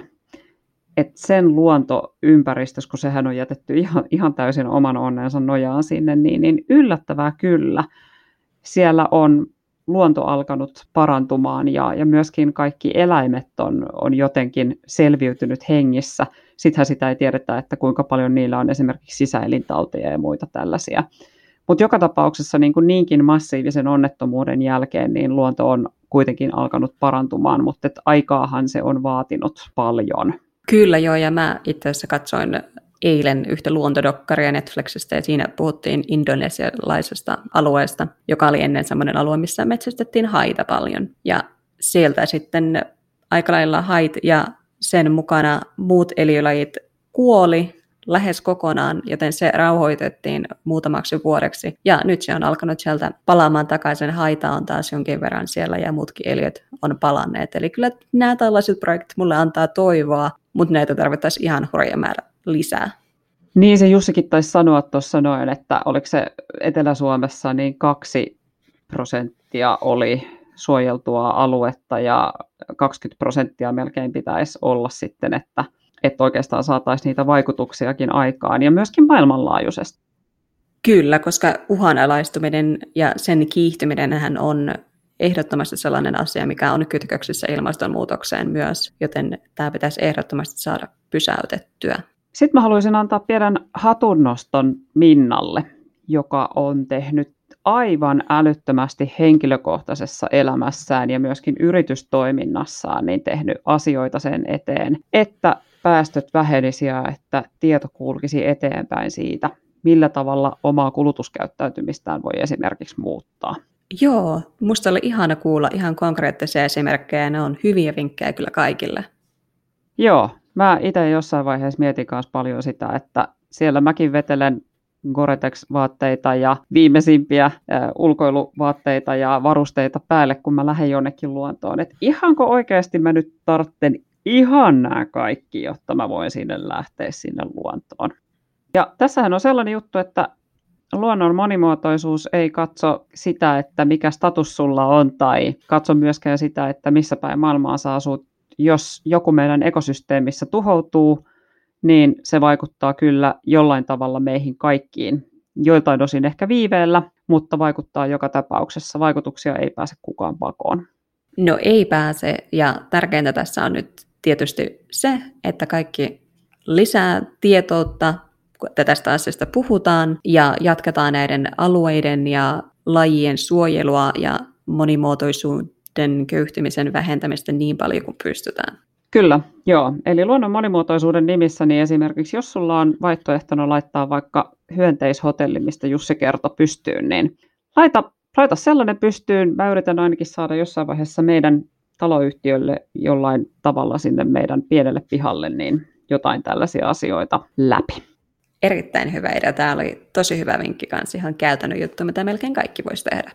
Et sen luontoympäristössä, kun sehän on jätetty ihan, ihan täysin oman onnensa nojaan sinne, niin, niin yllättävää kyllä. Siellä on luonto alkanut parantumaan ja, ja myöskin kaikki eläimet on, on jotenkin selviytynyt hengissä. Sittenhän sitä ei tiedetä, että kuinka paljon niillä on esimerkiksi sisäelintauteja ja muita tällaisia. Mutta joka tapauksessa niin kuin niinkin massiivisen onnettomuuden jälkeen niin luonto on kuitenkin alkanut parantumaan, mutta aikaahan se on vaatinut paljon. Kyllä joo, ja mä itse asiassa katsoin eilen yhtä luontodokkaria Netflixistä ja siinä puhuttiin indonesialaisesta alueesta, joka oli ennen semmoinen alue, missä metsästettiin haita paljon. Ja sieltä sitten aika lailla hait ja sen mukana muut eliölajit kuoli lähes kokonaan, joten se rauhoitettiin muutamaksi vuodeksi. Ja nyt se on alkanut sieltä palaamaan takaisin. Haita on taas jonkin verran siellä ja muutkin eliöt on palanneet. Eli kyllä nämä tällaiset projektit mulle antaa toivoa, mutta näitä tarvittaisiin ihan hurja määrä lisää. Niin se Jussikin taisi sanoa tuossa noin, että oliko se Etelä-Suomessa niin kaksi prosenttia oli suojeltua aluetta ja 20 prosenttia melkein pitäisi olla sitten, että, että oikeastaan saataisiin niitä vaikutuksiakin aikaan ja myöskin maailmanlaajuisesti. Kyllä, koska uhanalaistuminen ja sen kiihtyminen on ehdottomasti sellainen asia, mikä on kytköksissä ilmastonmuutokseen myös, joten tämä pitäisi ehdottomasti saada pysäytettyä. Sitten mä haluaisin antaa pienen hatunnoston Minnalle, joka on tehnyt aivan älyttömästi henkilökohtaisessa elämässään ja myöskin yritystoiminnassaan niin tehnyt asioita sen eteen, että päästöt vähenisi ja että tieto kulkisi eteenpäin siitä, millä tavalla omaa kulutuskäyttäytymistään voi esimerkiksi muuttaa. Joo, musta oli ihana kuulla ihan konkreettisia esimerkkejä ne on hyviä vinkkejä kyllä kaikille. Joo, Mä itse jossain vaiheessa mietin myös paljon sitä, että siellä mäkin vetelen Gore-Tex-vaatteita ja viimeisimpiä ulkoiluvaatteita ja varusteita päälle, kun mä lähden jonnekin luontoon. Et ihanko oikeasti mä nyt tartten ihan nämä kaikki, jotta mä voin sinne lähteä sinne luontoon. Ja tässähän on sellainen juttu, että luonnon monimuotoisuus ei katso sitä, että mikä status sulla on, tai katso myöskään sitä, että missä päin maailmaa sä asut jos joku meidän ekosysteemissä tuhoutuu, niin se vaikuttaa kyllä jollain tavalla meihin kaikkiin. Joiltain osin ehkä viiveellä, mutta vaikuttaa joka tapauksessa. Vaikutuksia ei pääse kukaan pakoon. No ei pääse, ja tärkeintä tässä on nyt tietysti se, että kaikki lisää tietoutta, kun tästä asiasta puhutaan, ja jatketaan näiden alueiden ja lajien suojelua ja monimuotoisuuden köyhtymisen vähentämistä niin paljon kuin pystytään. Kyllä, joo. Eli luonnon monimuotoisuuden nimissä, niin esimerkiksi jos sulla on vaihtoehtona laittaa vaikka hyönteishotelli, mistä Jussi kertoi pystyyn, niin laita, laita sellainen pystyyn. Mä yritän ainakin saada jossain vaiheessa meidän taloyhtiölle jollain tavalla sinne meidän pienelle pihalle, niin jotain tällaisia asioita läpi. Erittäin hyvä idea. Tämä oli tosi hyvä vinkki kanssa, ihan käytännön juttu, mitä melkein kaikki voisi tehdä.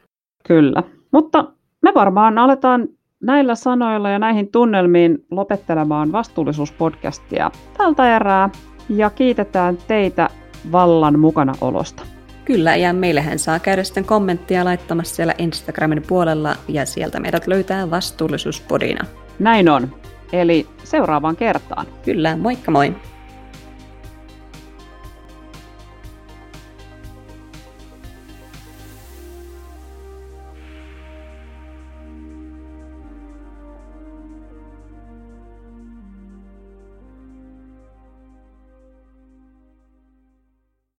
Kyllä, mutta me varmaan aletaan näillä sanoilla ja näihin tunnelmiin lopettelemaan vastuullisuuspodcastia tältä erää ja kiitetään teitä vallan mukana olosta. Kyllä, ja meillähän saa käydä sitten kommenttia laittamassa siellä Instagramin puolella, ja sieltä meidät löytää vastuullisuuspodina. Näin on. Eli seuraavaan kertaan. Kyllä, moikka moi!